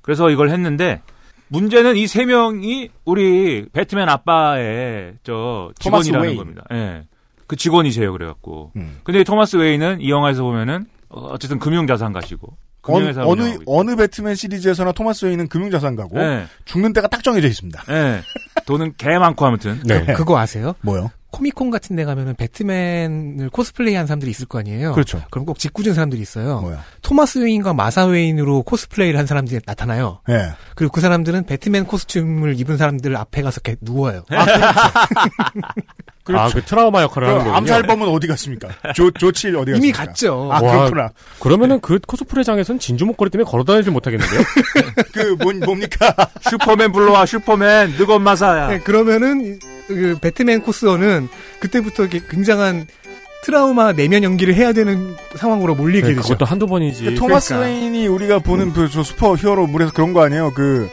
그래서 이걸 했는데 문제는 이 세 명이 우리 배트맨 아빠의 저 직원이라는. 겁니다. 예. 그 직원이세요 그래갖고. 음. 근데 토마스 웨이는 이 영화에서 보면은 어, 어쨌든 금융자산가시고 어느, 금융회사 어느, 운영하고 있죠. 어느 배트맨 시리즈에서나 토마스 웨이는 금융자산가고 예. 죽는 때가 딱 정해져 있습니다. 예. 돈은 개 많고 아무튼. 네. 그거 아세요? 뭐요? 코미콘 같은 데 가면은 배트맨을 코스플레이 한 사람들이 있을 거 아니에요. 그렇죠. 그럼 꼭 짓궂은 사람들이 있어요. 뭐야? 토마스 웨인과 마사 웨인으로 코스플레이를 한 사람들이 나타나요. 예. 그리고 그 사람들은 배트맨 코스튬을 입은 사람들 앞에 가서 이렇게 누워요. (laughs) 아, 그 트라우마 역할을 하는 그 거군요. 암살범은 어디 갔습니까? 조, 조칠 어디 갔습니까? 이미 갔죠. 아, 와, 그렇구나. 그러면은 그 코스프레장에선 진주 목걸이 때문에 걸어다니질 못하겠는데요? (laughs) 그, 뭔, 뭡니까? 슈퍼맨 불러와 슈퍼맨 느금 마사야. 네, 그러면은 그 배트맨 코스어는 그때부터 이렇게 굉장한 트라우마 내면 연기를 해야 되는 상황으로 몰리게 네, 되죠. 그것도 한두 번이지. 그 토마스 그러니까. 웨인이 우리가 보는 그, 저 슈퍼 히어로 물에서 그런 거 아니에요? 그,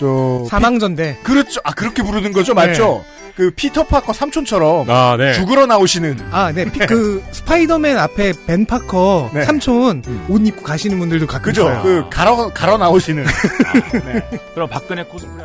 저. 사망전대. 피- 그렇죠. 아, 그렇게 부르는 거죠? 맞죠? 그, 피터 파커 삼촌처럼. 아, 네. 죽으러 나오시는. 아, 네. 피- 그 스파이더맨 앞에 벤 파커 네. 삼촌 옷 입고 가시는 분들도 가끔 그죠? 있어요. 그, 갈아, 갈아 나오시는. (laughs) 네. 그럼 박근혜 코스프레.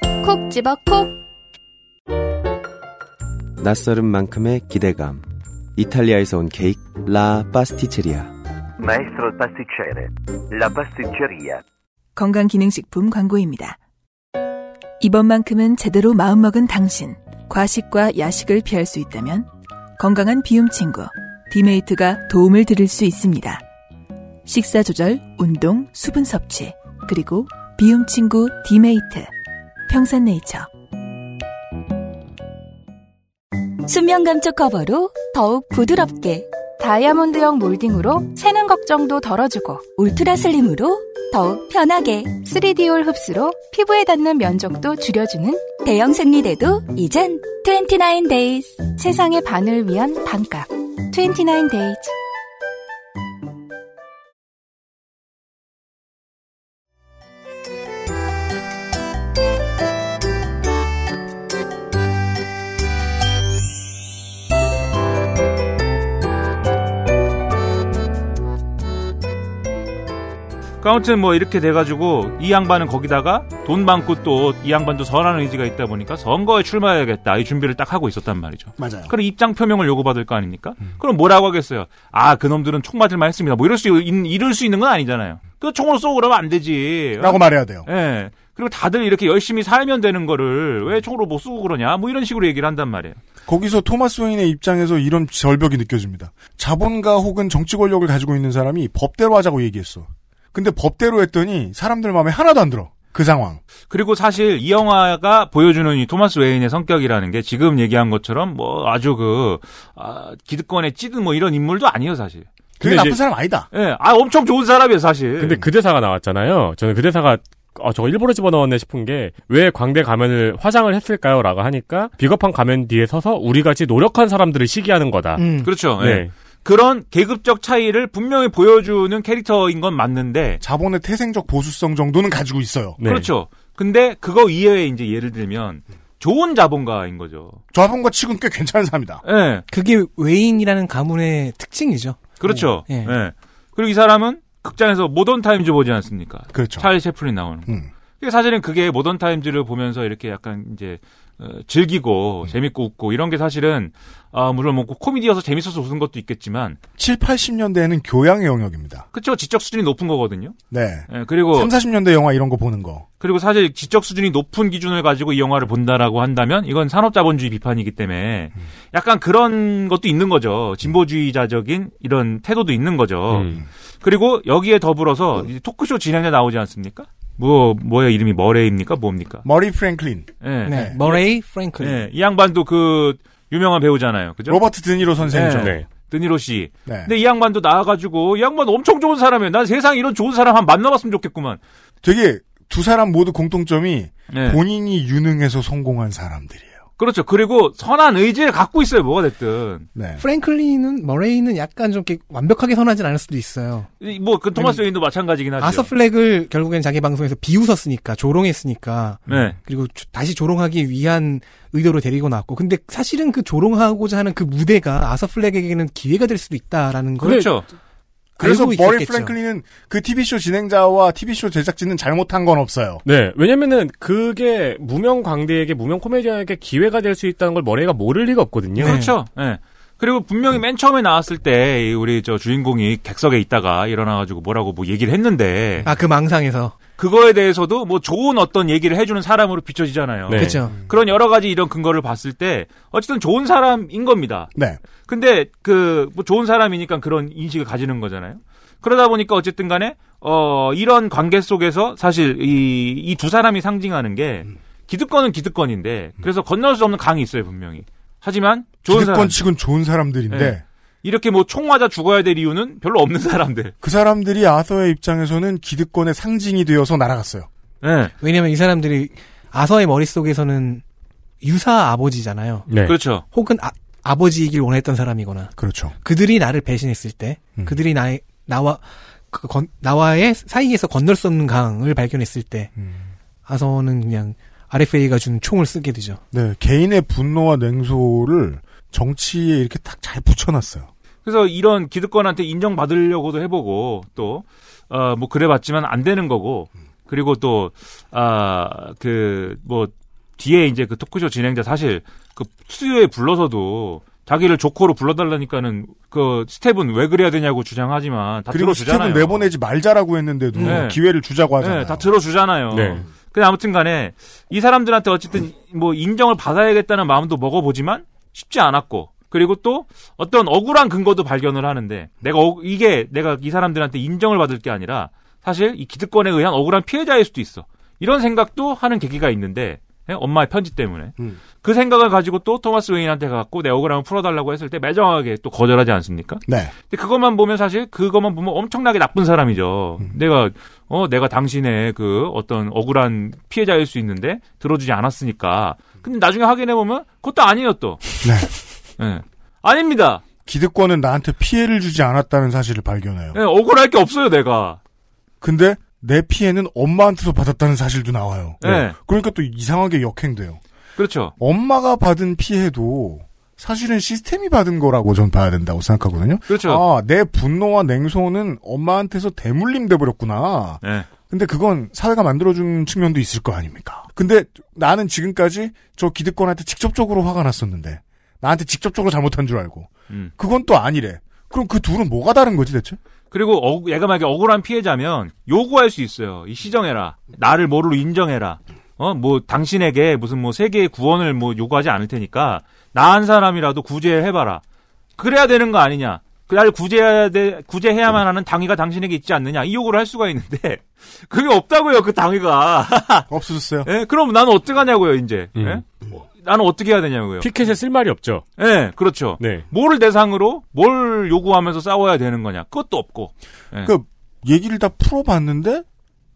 콕 집어 콕. 낯설은 만큼의 기대감. 이탈리아에서 온 케이크 라 파스티체리아. Maestro pasticcere. La pasticceria. 건강기능식품 광고입니다. 이번만큼은 제대로 마음먹은 당신. 과식과 야식을 피할 수 있다면 건강한 비움 친구 디메이트가 도움을 드릴 수 있습니다. 식사 조절, 운동, 수분 섭취, 그리고 비움 친구 디메이트. 평산네이처. 수면 감촉 커버로 더욱 부드럽게 다이아몬드형 몰딩으로 새는 걱정도 덜어주고 ultra slim으로 더욱 편하게 3D올 흡수로 피부에 닿는 면적도 줄여주는 대형 생리대도 이젠 29days 세상의 반을 위한 반값. 29days 아무튼 뭐 이렇게 돼가지고 이 양반은 거기다가 돈 많고 또 이 양반도 선한 의지가 있다 보니까 선거에 출마해야겠다 이 준비를 딱 하고 있었단 말이죠. 맞아요. 그럼 입장 표명을 요구받을 거 아닙니까? 그럼 뭐라고 하겠어요? 아 그놈들은 총 맞을만 했습니다. 뭐 이럴 수 있, 이럴 수 있는 건 아니잖아요. 그 총으로 쏘고 그러면 안 되지. 라고 말해야 돼요. 예. 그리고 다들 이렇게 열심히 살면 되는 거를 왜 총으로 못 쏘고 그러냐? 뭐 이런 식으로 얘기를 한단 말이에요. 거기서 토마스 웨인의 입장에서 이런 절벽이 느껴집니다. 자본가 혹은 정치 권력을 가지고 있는 사람이 법대로 하자고 얘기했어. 근데 법대로 했더니 사람들 마음에 하나도 안 들어. 그 상황. 그리고 사실 이 영화가 보여주는 이 토마스 웨인의 성격이라는 게 지금 얘기한 것처럼 뭐 아주 그 아, 기득권에 찌든 뭐 이런 인물도 아니에요 사실. 그게 근데 나쁜 이제- 사람 아니다. 예, 아 엄청 좋은 사람이에요 사실. 근데 그 대사가 나왔잖아요. 저는 그 대사가 어, 저거 일부러 집어넣었네 싶은 게 왜 광대 가면을 화장을 했을까요? 라고 하니까 비겁한 가면 뒤에 서서 우리같이 노력한 사람들을 시기하는 거다. 음. 그렇죠. 예. 네. 그런 계급적 차이를 분명히 보여주는 캐릭터인 건 맞는데 자본의 태생적 보수성 정도는 가지고 있어요. 네. 그렇죠. 근데 그거 이외에 이제 예를 들면 좋은 자본가인 거죠. 자본가 치곤 꽤 괜찮은 사람이다. 예. 그게 웨인이라는 가문의 특징이죠. 그렇죠. 예. 예. 그리고 이 사람은 극장에서 Modern Times 보지 않습니까? 그렇죠. 찰리 채플린 나오는. 거. 음. 그게 사실은 그게 Modern Times를 보면서 이렇게 약간 이제. 즐기고 재밌고 웃고 이런 게 사실은 아 물론 뭐 코미디여서 재밌어서 웃은 것도 있겠지만 7, 80년대에는 교양의 영역입니다. 그쵸 지적 수준이 높은 거거든요. 네. 예, 그리고 3, 40년대 영화 이런 거 보는 거. 그리고 사실 지적 수준이 높은 기준을 가지고 이 영화를 본다라고 한다면 이건 산업자본주의 비판이기 때문에 음. 약간 그런 것도 있는 거죠. 진보주의자적인 이런 태도도 있는 거죠. 음. 그리고 여기에 더불어서 이제 토크쇼 진행자 나오지 않습니까? 뭐 뭐야 이름이 머레이입니까? 뭡니까? 머레이 프랭클린. 예. 네. 머레이 프랭클린. 예. 이 양반도 그 유명한 배우잖아요. 그죠? 로버트 드니로 선생이죠. 네. 네. 드니로 씨. 네. 근데 이 양반도 나와가지고 이 양반 엄청 좋은 사람이에요. 난 세상에 이런 좋은 사람 한 만나봤으면 좋겠구만. 되게 두 사람 모두 공통점이 네. 본인이 유능해서 성공한 사람들이에요. 그렇죠. 그리고 선한 의지를 갖고 있어요. 뭐가 됐든. 네. 프랭클린은 머레이는 약간 좀 이렇게 완벽하게 선하진 않을 수도 있어요. 뭐 그 토마스 웨인도 마찬가지긴 하죠. 아서 플렉을 결국엔 자기 방송에서 비웃었으니까 조롱했으니까 네. 그리고 조- 다시 조롱하기 위한 의도로 데리고 나왔고 근데 사실은 그 조롱하고자 하는 그 무대가 아서 플렉에게는 기회가 될 수도 있다라는 걸 그렇죠. 그래서 있었겠죠. 프랭클린은 그 TV쇼 진행자와 TV쇼 제작진은 잘못한 건 없어요. 네, 왜냐면은 그게 무명 광대에게 무명 코미디언에게 기회가 될 수 있다는 걸 머레이가 모를 리가 없거든요. 그렇죠. 예. 그리고 분명히 맨 처음에 나왔을 때이 우리 저 주인공이 객석에 있다가 일어나가지고 뭐라고 뭐 얘기를 했는데 아 그 망상에서 그거에 대해서도 뭐 좋은 어떤 얘기를 해주는 사람으로 비춰지잖아요. 네. 그렇죠. 그런 여러 가지 이런 근거를 봤을 때 어쨌든 좋은 사람인 겁니다. 네. 근데 그 뭐 좋은 사람이니까 그런 인식을 가지는 거잖아요. 그러다 보니까 어쨌든 간에 어 이런 관계 속에서 사실 이 이 두 사람이 상징하는 게 기득권은 기득권인데 그래서 건널 수 없는 강이 있어요 분명히. 하지만 좋은 기득권 사람 치곤 좋은 사람들인데 네. 이렇게 뭐 총 맞아 죽어야 될 이유는 별로 없는 사람들. 그 사람들이 아서의 입장에서는 기득권의 상징이 되어서 날아갔어요. 네. 왜냐면 이 사람들이 아서의 머릿속에서는 유사 아버지잖아요. 네. 그렇죠. 혹은 아, 아버지이길 원했던 사람이거나 그렇죠. 그들이 나를 배신했을 때 음. 그들이 나의 나와 그 건, 나와의 사이에서 건널 수 없는 강을 발견했을 때 음. 아서는 그냥 RFA가 준 총을 쓰게 되죠. 네, 개인의 분노와 냉소를 정치에 이렇게 딱 잘 붙여놨어요. 그래서 이런 기득권한테 인정받으려고도 해보고 또 어 뭐 그래봤지만 안 되는 거고 그리고 또 아 그 뭐 뒤에 이제 그 토크쇼 진행자 사실 그 스튜디오에 불러서도 자기를 조커로 불러달라니까는 그 스텝은 왜 그래야 되냐고 주장하지만 다 그리고 들어주잖아요. 스텝은 내보내지 말자라고 했는데도 네. 기회를 주자고 하잖아요. 네, 다 들어주잖아요. 네. 근데 아무튼 간에 이 사람들한테 어쨌든 뭐 인정을 받아야겠다는 마음도 먹어보지만 쉽지 않았고 그리고 또 어떤 억울한 근거도 발견을 하는데 내가 억- 이게 내가 이 사람들한테 인정을 받을 게 아니라 사실 이 기득권에 의한 억울한 피해자일 수도 있어. 이런 생각도 하는 계기가 있는데 예? 엄마의 편지 때문에 음. 그 생각을 가지고 또 토마스 웨인한테 갖고 내 억울함을 풀어달라고 했을 때 매정하게 또 거절하지 않습니까? 네. 근데 그것만 보면 사실 그것만 보면 엄청나게 나쁜 사람이죠. 음. 내가 어 내가 당신의 그 어떤 억울한 피해자일 수 있는데 들어주지 않았으니까. 근데 나중에 확인해 보면 그것도 아니에요 또. 네. 예. 아닙니다. 기득권은 나한테 피해를 주지 않았다는 사실을 발견해요. 예, 억울할 게 없어요 내가. 근데 내 피해는 엄마한테서 받았다는 사실도 나와요. 네. 그러니까 또 이상하게 역행돼요. 그렇죠. 엄마가 받은 피해도 사실은 시스템이 받은 거라고 전 봐야 된다고 생각하거든요. 그렇죠. 아, 내 분노와 냉소는 엄마한테서 대물림 돼버렸구나. 예. 근데 그건 사회가 만들어준 측면도 있을 거 아닙니까? 근데 나는 지금까지 저 기득권한테 직접적으로 화가 났었는데 나한테 직접적으로 잘못한 줄 알고 음. 그건 또 아니래. 그럼 그 둘은 뭐가 다른 거지 대체? 그리고 억, 얘가 만약에 억울한 피해자면 요구할 수 있어요. 이 시정해라. 나를 뭐로 인정해라. 어, 뭐, 당신에게 무슨 뭐 세계의 구원을 뭐 요구하지 않을 테니까, 나 한 사람이라도 구제해봐라. 그래야 되는 거 아니냐. 그 나를 구제해야 돼, 구제해야만 하는 당위가 당신에게 있지 않느냐. 이 요구를 할 수가 있는데, (laughs) 그게 없다고요, 그 당위가. (laughs) 없어졌어요. 예? 그럼 나는 어떡하냐고요, 이제. 음. 예? 나는 어떻게 해야 되냐고요. 피켓에 쓸 말이 없죠. 예, 그렇죠. 네. 뭐를 대상으로 뭘 요구하면서 싸워야 되는 거냐. 그것도 없고. 예. 그 얘기를 다 풀어봤는데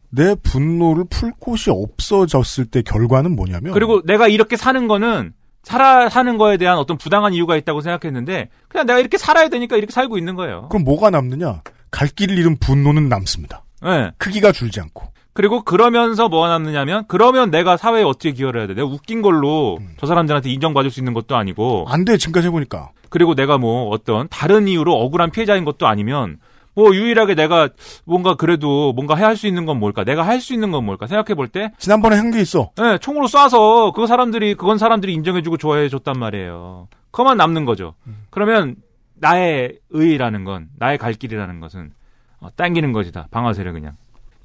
내 분노를 풀 곳이 없어졌을 때 결과는 뭐냐면 그리고 내가 이렇게 사는 거는 살아 사는 거에 대한 어떤 부당한 이유가 있다고 생각했는데 그냥 내가 이렇게 살아야 되니까 이렇게 살고 있는 거예요. 그럼 뭐가 남느냐? 갈 길을 잃은 분노는 남습니다. 예. 크기가 줄지 않고. 그리고 그러면서 뭐가 남느냐면 그러면 내가 사회에 어떻게 기여를 해야 돼? 내가 웃긴 걸로 저 사람들한테 인정받을 수 있는 것도 아니고 안 돼, 지금까지 해보니까. 그리고 내가 뭐 어떤 다른 이유로 억울한 피해자인 것도 아니면 뭐 유일하게 내가 뭔가 그래도 뭔가 해야 할수 있는 건 뭘까? 내가 할 수 있는 건 뭘까? 생각해 볼 때 지난번에 한 게 있어. 예, 총으로 쏴서 그 사람들이 그건 사람들이 인정해주고 좋아해줬단 말이에요. 그것만 남는 거죠. 그러면 나의 의의라는 건 나의 갈 길이라는 것은 어, 당기는 것이다. 방아쇠를 그냥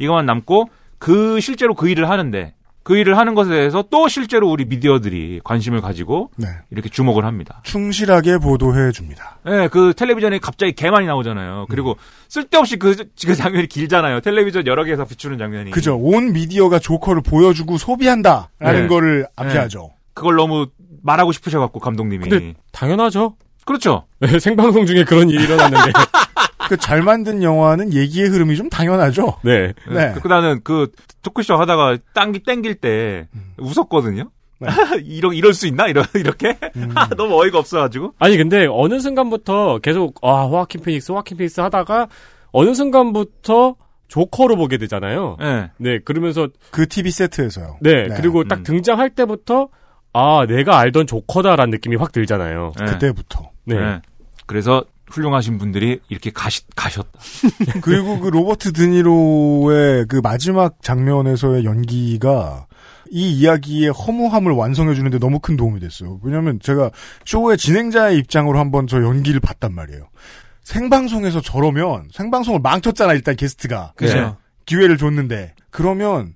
이것만 남고 그 실제로 그 일을 하는데 그 일을 하는 것에 대해서 또 실제로 우리 미디어들이 관심을 가지고 네. 이렇게 주목을 합니다. 충실하게 보도해 줍니다. 예, 그 텔레비전에 갑자기 개 많이 나오잖아요. 그리고 쓸데없이 그, 그 장면이 길잖아요. 텔레비전 여러 개에서 비추는 장면이. 그죠. 온 미디어가 조커를 보여주고 소비한다라는 네. 거를 암시하죠. 그걸 너무 말하고 싶으셔갖고 감독님이. 근데 당연하죠. 그렇죠. 생방송 중에 그런 일이 일어났는데. (laughs) 그 잘 만든 영화는 얘기의 흐름이 좀 당연하죠. 네. 네. 그 나는 그 토크쇼 하다가 당기 땡길 때 음. 웃었거든요. (laughs) 이러, 이럴 수 있나? 이러, 이렇게? (laughs) 너무 어이가 없어가지고. 아니 근데 어느 순간부터 계속 아 호아킨 피닉스 호아킨 피닉스 하다가 어느 순간부터 조커로 보게 되잖아요. 네. 네 그러면서 그 TV 세트에서요. 네, 그리고 음. 딱 등장할 때부터 아 내가 알던 조커다라는 느낌이 확 들잖아요. 네. 그때부터. 네. 네. 그래서 훌륭하신 분들이 이렇게 가시, 가셨다. (laughs) 그리고 그 로버트 드니로의 그 마지막 장면에서의 연기가 이 이야기의 허무함을 완성해주는데 너무 큰 도움이 됐어요. 왜냐면 제가 쇼의 진행자의 입장으로 한번 저 연기를 봤단 말이에요. 생방송에서 저러면 생방송을 망쳤잖아 일단 게스트가 그죠. 네. 기회를 줬는데 그러면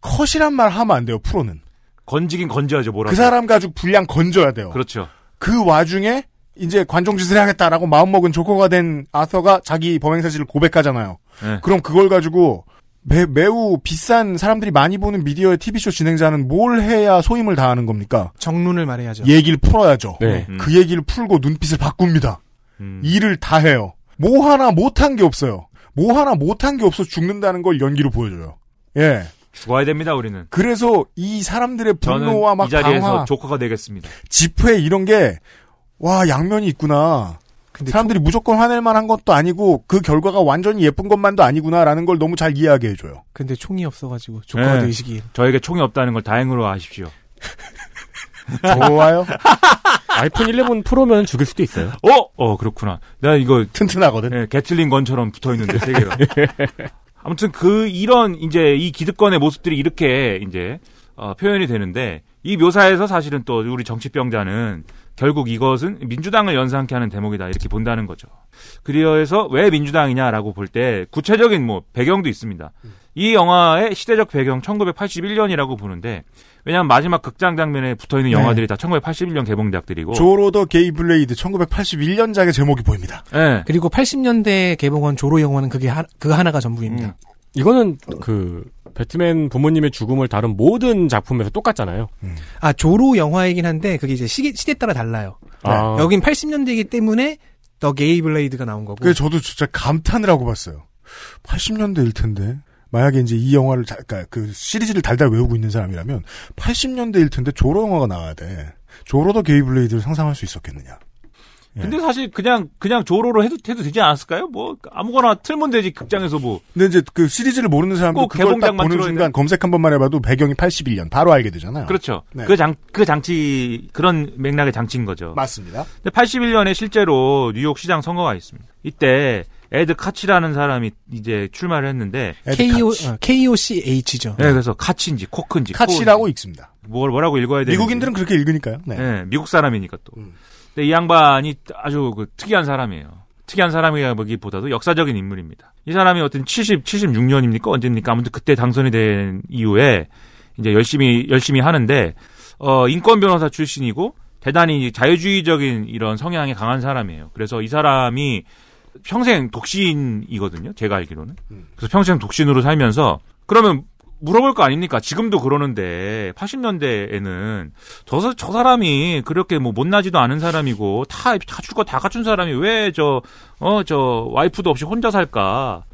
컷이란 말 하면 안 돼요 프로는 건지긴 건져야죠, 뭐라도. 그 사람 가지고 분량 건져야 돼요. 그렇죠. 그 와중에 이제 관종 짓을 해야겠다라고 마음먹은 조커가 된 아서가 자기 범행 사실을 고백하잖아요. 네. 그럼 그걸 가지고 매, 매우 비싼 사람들이 많이 보는 미디어의 TV쇼 진행자는 뭘 해야 소임을 다하는 겁니까? 정론을 말해야죠. 얘기를 풀어야죠. 네. 음. 그 얘기를 풀고 눈빛을 바꿉니다. 음. 일을 다 해요. 뭐 하나 못한 게 없어요. 뭐 하나 못한 게 없어 죽는다는 걸 연기로 보여줘요. 예. 죽어야 됩니다, 우리는. 그래서 이 사람들의 분노와 막 이 자리에서 방화, 조커가 되겠습니다. 집회 이런 게, 와, 양면이 있구나. 근데 사람들이 무조건 화낼 만한 것도 아니고, 그 결과가 완전히 예쁜 것만도 아니구나라는 걸 너무 잘 이해하게 해줘요. 근데 총이 없어가지고 조커가 네. 되시기. 저에게 총이 없다는 걸 다행으로 아십시오. (laughs) 좋아요? (laughs) 아이폰 11 프로면 죽일 수도 있어요. 어? 어, 그렇구나. 내가 이거 튼튼하거든. 네, 게틀링 건처럼 붙어 있는데 세 개가. (laughs) 아무튼 그 이런 이제 이 기득권의 모습들이 이렇게 이제 어, 표현이 되는데 이 묘사에서 사실은 또 우리 정치병자는 결국 이것은 민주당을 연상케 하는 대목이다 이렇게 본다는 거죠. 그래서 왜 민주당이냐라고 볼 때 구체적인 뭐 배경도 있습니다. 이 영화의 시대적 배경 1981년이라고 보는데 왜냐하면 마지막 극장 장면에 붙어 있는 네. 영화들이 다 1981년 개봉작들이고. 조로 The Gay Blade 1981년작의 제목이 보입니다. 예. 그리고 80년대 개봉한 조로 영화는 그게 하, 그 하나가 전부입니다. 음. 이거는 그 배트맨 부모님의 죽음을 다룬 모든 작품에서 똑같잖아요. 아 조로 영화이긴 한데 그게 이제 시기, 시대 따라 달라요. 아. 여긴 80년대이기 때문에 The Gay Blade가 나온 거고. 그래서 저도 진짜 감탄을 하고 봤어요. 80년대일 텐데. 만약에 이제 이 영화를, 자, 그러니까 그 시리즈를 달달 외우고 있는 사람이라면 80년대일 텐데 조로 영화가 나와야 돼. 조로 The Gay Blade를 상상할 수 있었겠느냐. 예. 근데 사실 그냥 그냥 조로로 해도 해도 되지 않았을까요? 뭐 아무거나 틀면 되지 극장에서 뭐. 근데 이제 그 시리즈를 모르는 사람도 꼭 그걸 딱 보는 순간 검색 한 번만 해봐도 배경이 81년 바로 알게 되잖아요. 그렇죠. 네. 그장그 장치 그런 맥락의 장치인 거죠. 맞습니다. 근데 81년에 실제로 뉴욕 시장 선거가 있습니다. 이때 에드 카치라는 사람이 이제 출마를 했는데 KO, 어, KOCH죠. 네, 그래서 카치인지 코크인지 카치라고 코인지 읽습니다. 뭘 뭐라고 읽어야 되는지 미국인들은 그렇게 읽으니까요. 네. 네, 미국 사람이니까 또. 음. 근데 이 양반이 아주 그 특이한 사람이에요. 특이한 사람이라기보다도 역사적인 인물입니다. 이 사람이 어떤 70, 76년입니까? 언제입니까? 아무튼 그때 당선이 된 이후에 이제 열심히, 열심히 하는데, 어, 인권 변호사 출신이고 대단히 자유주의적인 이런 성향이 강한 사람이에요. 그래서 이 사람이 평생 독신이거든요. 제가 알기로는. 그래서 평생 독신으로 살면서 그러면 물어볼 거 아닙니까? 지금도 그러는데 80년대에는 저, 저 사람이 그렇게 뭐 못나지도 않은 사람이고 다 갖출 거 다 갖춘 사람이 왜 저 어 저 와이프도 없이 혼자 살까?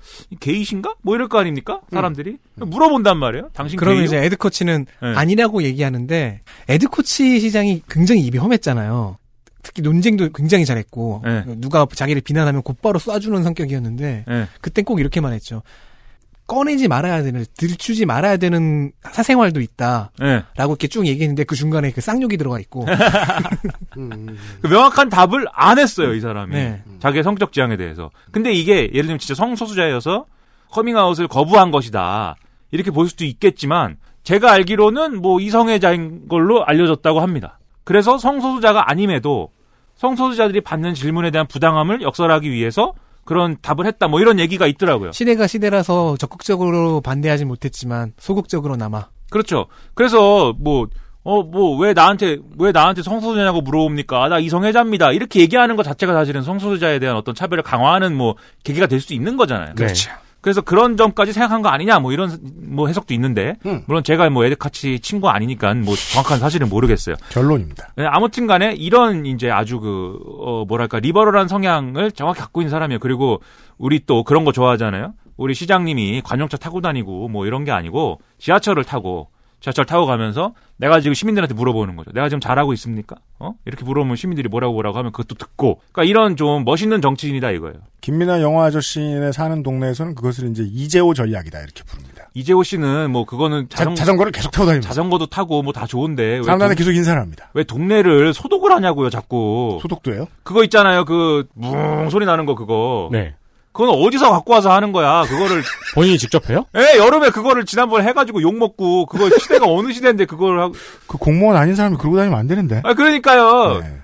게이신가? 뭐 이럴 거 아닙니까? 사람들이 물어본단 말이에요. 당신 그러면 게이요? 이제 에드 코치는 네. 아니라고 얘기하는데 에드 코치 시장이 굉장히 입이 험했잖아요. 특히 논쟁도 굉장히 잘했고 네. 누가 자기를 비난하면 곧바로 쏴주는 성격이었는데 네. 그땐 꼭 이렇게 말했죠. 꺼내지 말아야 되는 들추지 말아야 되는 사생활도 있다. 네. 라고 이렇게 쭉 얘기했는데 그 중간에 그 쌍욕이 들어가 있고 (laughs) 그 명확한 답을 안 했어요, 이 사람이. 네. 자기의 성적 지향에 대해서. 근데 이게 예를 들면 진짜 성소수자여서 커밍아웃을 거부한 것이다. 이렇게 볼 수도 있겠지만 제가 알기로는 뭐 이성애자인 걸로 알려졌다고 합니다. 그래서 성소수자가 아님에도 성소수자들이 받는 질문에 대한 부당함을 역설하기 위해서 그런 답을 했다. 뭐 이런 얘기가 있더라고요. 시대가 시대라서 적극적으로 반대하지 못했지만 소극적으로 남아 그렇죠. 그래서 뭐 어, 뭐, 왜 나한테, 왜 나한테 성소수자냐고 물어봅니까? 아, 나 이성애자입니다. 이렇게 얘기하는 것 자체가 사실은 성소수자에 대한 어떤 차별을 강화하는 뭐, 계기가 될 수도 있는 거잖아요. 그렇죠. 그래서 그런 점까지 생각한 거 아니냐, 뭐 이런, 뭐 해석도 있는데, 음. 물론 제가 뭐 에드카치 친구 아니니까 뭐 정확한 사실은 모르겠어요. 결론입니다. 네, 아무튼 간에 이런 이제 아주 그, 어, 뭐랄까, 리버럴한 성향을 정확히 갖고 있는 사람이에요. 그리고 우리 또 그런 거 좋아하잖아요. 우리 시장님이 관용차 타고 다니고 뭐 이런 게 아니고 지하철을 타고 지하철 타고 가면서 내가 지금 시민들한테 물어보는 거죠. 내가 지금 잘하고 있습니까? 어? 이렇게 물어보면 시민들이 뭐라고 뭐라고 하면 그것도 듣고. 그러니까 이런 좀 멋있는 정치인이다 이거예요. 김민아 영화 아저씨네 사는 동네에서는 그것을 이제 이재호 전략이다 이렇게 부릅니다. 이재호 씨는 뭐 그거는 자전, 자전거를 계속 타고 다니면서 자전거도 타고 뭐 다 좋은데 왜 사람들한테 동- 계속 인사를 합니다. 왜 동네를 소독을 하냐고요, 자꾸. 소독도 해요? 그거 있잖아요, 그, 뭉 소리 나는 거, 그거. 네. 그건 어디서 갖고 와서 하는 거야, 그거를. (laughs) 본인이 직접 해요? 예, 여름에 그거를 지난번에 해가지고 욕 먹고, 그거 시대가 (laughs) 어느 시대인데 그걸 하고. 그 공무원 아닌 사람이 그러고 다니면 안 되는데. 아, 그러니까요. 네.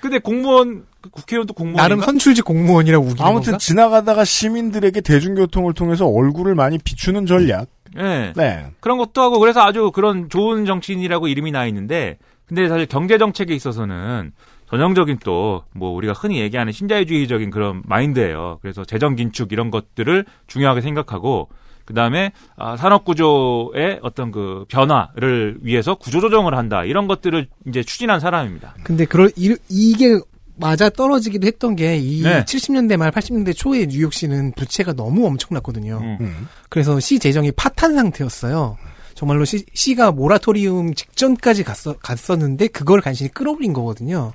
근데 공무원, 그 국회의원도 공무원. 나름 선출직 공무원이라고 우기는 아무튼 건가? 지나가다가 시민들에게 대중교통을 통해서 얼굴을 많이 비추는 전략. 예. 네. 그런 것도 하고, 그래서 아주 그런 좋은 정치인이라고 이름이 나 있는데, 근데 사실 경제 정책에 있어서는 전형적인 또, 뭐, 우리가 흔히 얘기하는 신자유주의적인 그런 마인드예요. 그래서 재정 긴축 이런 것들을 중요하게 생각하고, 그 다음에, 아, 산업 구조의 어떤 그 변화를 위해서 구조 조정을 한다. 이런 것들을 이제 추진한 사람입니다. 근데 그럴 이, 이게 맞아 떨어지기도 했던 게이 네. 70년대 말 80년대 초에 뉴욕시는 부채가 너무 엄청났거든요. 음. 그래서 시 재정이 파탄 상태였어요. 정말로 시, 시가 모라토리움 직전까지 갔어, 갔었는데 그걸 간신히 끌어올린 거거든요.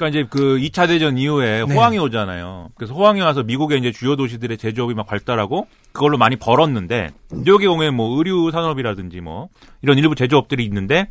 그러니까 이제 그 2차 대전 이후에 네. 호황이 오잖아요. 그래서 호황이 와서 미국의 이제 주요 도시들의 제조업이 막 발달하고 그걸로 많이 벌었는데 뉴욕의 경우에 뭐 의류 산업이라든지 뭐 이런 일부 제조업들이 있는데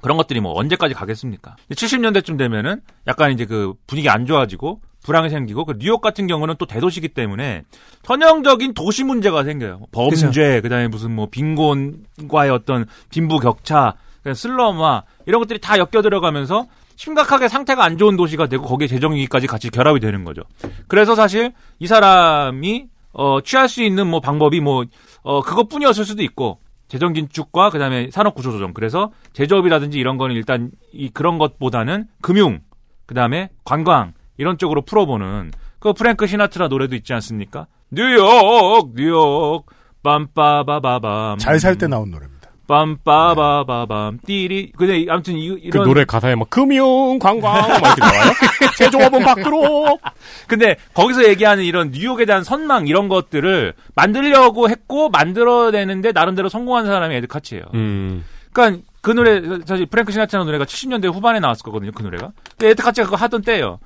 그런 것들이 뭐 언제까지 가겠습니까? 70년대쯤 되면은 약간 이제 그 분위기 안 좋아지고 불황이 생기고 그 뉴욕 같은 경우는 또 대도시기 때문에 전형적인 도시 문제가 생겨요. 범죄, 그다음에 무슨 뭐 빈곤과의 어떤 빈부 격차, 슬럼화 이런 것들이 다 엮여 들어가면서 심각하게 상태가 안 좋은 도시가 되고 거기에 재정위기까지 같이 결합이 되는 거죠. 그래서 사실 이 사람이 어 취할 수 있는 뭐 방법이 뭐 어 그것뿐이었을 수도 있고 재정 긴축과 그다음에 산업 구조 조정. 그래서 제조업이라든지 이런 거는 일단 이 그런 것보다는 금융, 그다음에 관광 이런 쪽으로 풀어보는 그 프랭크 시나트라 노래도 있지 않습니까? 뉴욕, 뉴욕, 빰빠바바밤. 잘 살 때 나온 노래입니다. 빰빠바바밤 띠리. 근데 아무튼 이, 그 이런 노래 가사에 막 금융, 관광 막 이렇게 나와요? (laughs) 제조업은 밖으로. 근데 거기서 얘기하는 이런 뉴욕에 대한 선망 이런 것들을 만들려고 했고 만들어내는데 나름대로 성공한 사람이 에드 카치예요. 음. 그러니까 그 노래 사실 프랭크 시나트라 노래가 70년대 후반에 나왔을 거거든요. 그 노래가. 근데 에드 카치가 그거 하던 때예요.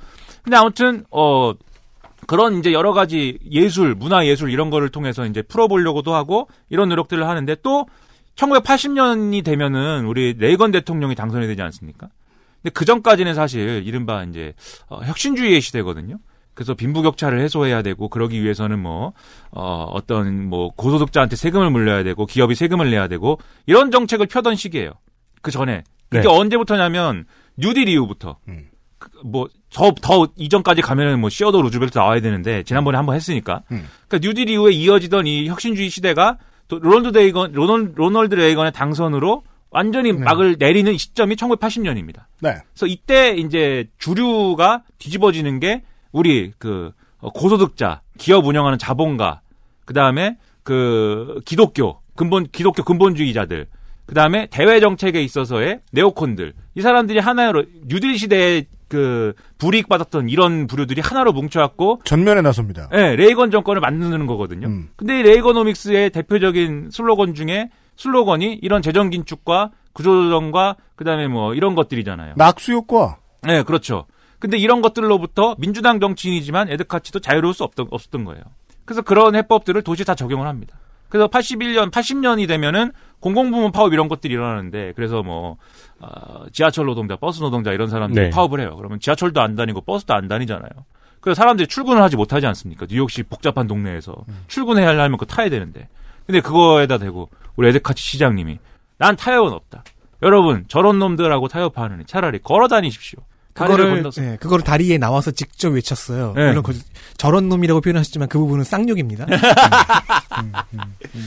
근데 아무튼 어 그런 이제 여러 가지 예술, 문화 예술 이런 거를 통해서 이제 풀어보려고도 하고 이런 노력들을 하는데 또 1980년이 되면은 우리 레이건 대통령이 당선이 되지 않습니까? 근데 그 전까지는 사실 이른바 이제 어, 혁신주의의 시대거든요. 그래서 빈부격차를 해소해야 되고 그러기 위해서는 뭐 어, 어떤 뭐 고소득자한테 세금을 물려야 되고 기업이 세금을 내야 되고 이런 정책을 펴던 시기예요. 그 전에 그게 네. 언제부터냐면 뉴딜 이후부터 뭐더 더 이전까지 가면은 뭐 시어도 루즈벨트 나와야 되는데 지난번에 한번 했으니까 음. 그러니까 뉴딜 이후에 이어지던 이 혁신주의 시대가 또 로널드 레이건 로널, 로널드 레이건의 당선으로 완전히 막을 내리는 시점이 1980년입니다. 네. 그래서 이때 이제 주류가 뒤집어지는 게 우리 그 어, 고소득자, 기업 운영하는 자본가, 그 다음에 그 기독교 근본 기독교 근본주의자들, 그 다음에 대외 정책에 있어서의 네오콘들 이 사람들이 하나로 뉴딜 시대에 그 불이익 받았던 이런 부류들이 하나로 뭉쳐갖고 전면에 나섭니다. 예, 레이건 정권을 만드는 거거든요. 음. 근데 이 레이거노믹스의 대표적인 슬로건 중에 슬로건이 이런 재정 긴축과 구조조정과 그다음에 뭐 이런 것들이잖아요. 낙수 효과. 네, 그렇죠. 근데 이런 것들로부터 민주당 정치인이지만 에드카치도 자유로울 수 없던, 없었던 거예요. 그래서 그런 해법들을 도시에 다 적용을 합니다. 그래서 81년, 80년이 되면은 공공부문 파업 이런 것들이 일어나는데 그래서 뭐 어, 지하철 노동자, 버스 노동자 이런 사람들이 네. 파업을 해요. 그러면 지하철도 안 다니고 버스도 안 다니잖아요. 그래서 사람들이 출근을 하지 못하지 않습니까? 뉴욕시 복잡한 동네에서 출근해야 하려면 그거 타야 되는데. 근데 그거에다 대고 우리 에드카치 시장님이 난 타협은 없다. 여러분 저런 놈들하고 타협하느니 차라리 걸어 다니십시오. 다리를 그거를. 예, 그거를 다리에 나와서 직접 외쳤어요. 네. 물론 그, 저런 놈이라고 표현하셨지만 그 부분은 쌍욕입니다.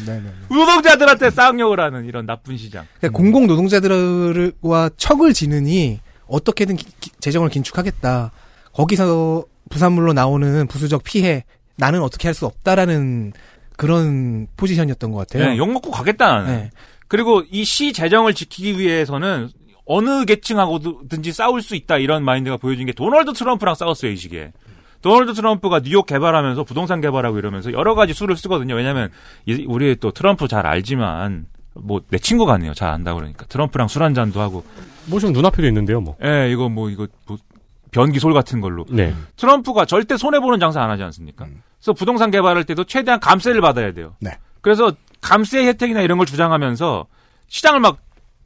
네네. (laughs) 노동자들한테 쌍욕을 하는 이런 나쁜 시장. 그러니까 공공 노동자들과 척을 지느니 어떻게든 기- 기- 재정을 긴축하겠다. 거기서 부산물로 나오는 부수적 피해 나는 어떻게 할 수 없다라는 그런 포지션이었던 것 같아요. 네, 욕 먹고 가겠다. 네. 그리고 이 시 재정을 지키기 위해서는 어느 계층하고든지 싸울 수 있다 이런 마인드가 보여진 게 도널드 트럼프랑 싸웠어요 이 시기에. 도널드 트럼프가 뉴욕 개발하면서 부동산 개발하고 이러면서 여러 가지 수를 쓰거든요. 왜냐하면 이- 우리 또 트럼프 잘 알지만 뭐 내 친구 같네요. 잘 안다 그러니까 트럼프랑 술 한 잔도 하고. 뭐 지금 눈앞에도 있는데요, 뭐. 예, 이거 뭐 이거 뭐 변기솔 같은 걸로. 네. 트럼프가 절대 손해 보는 장사 안 하지 않습니까? 그래서 부동산 개발할 때도 최대한 감세를 받아야 돼요. 네. 그래서 감세 혜택이나 이런 걸 주장하면서 시장을 막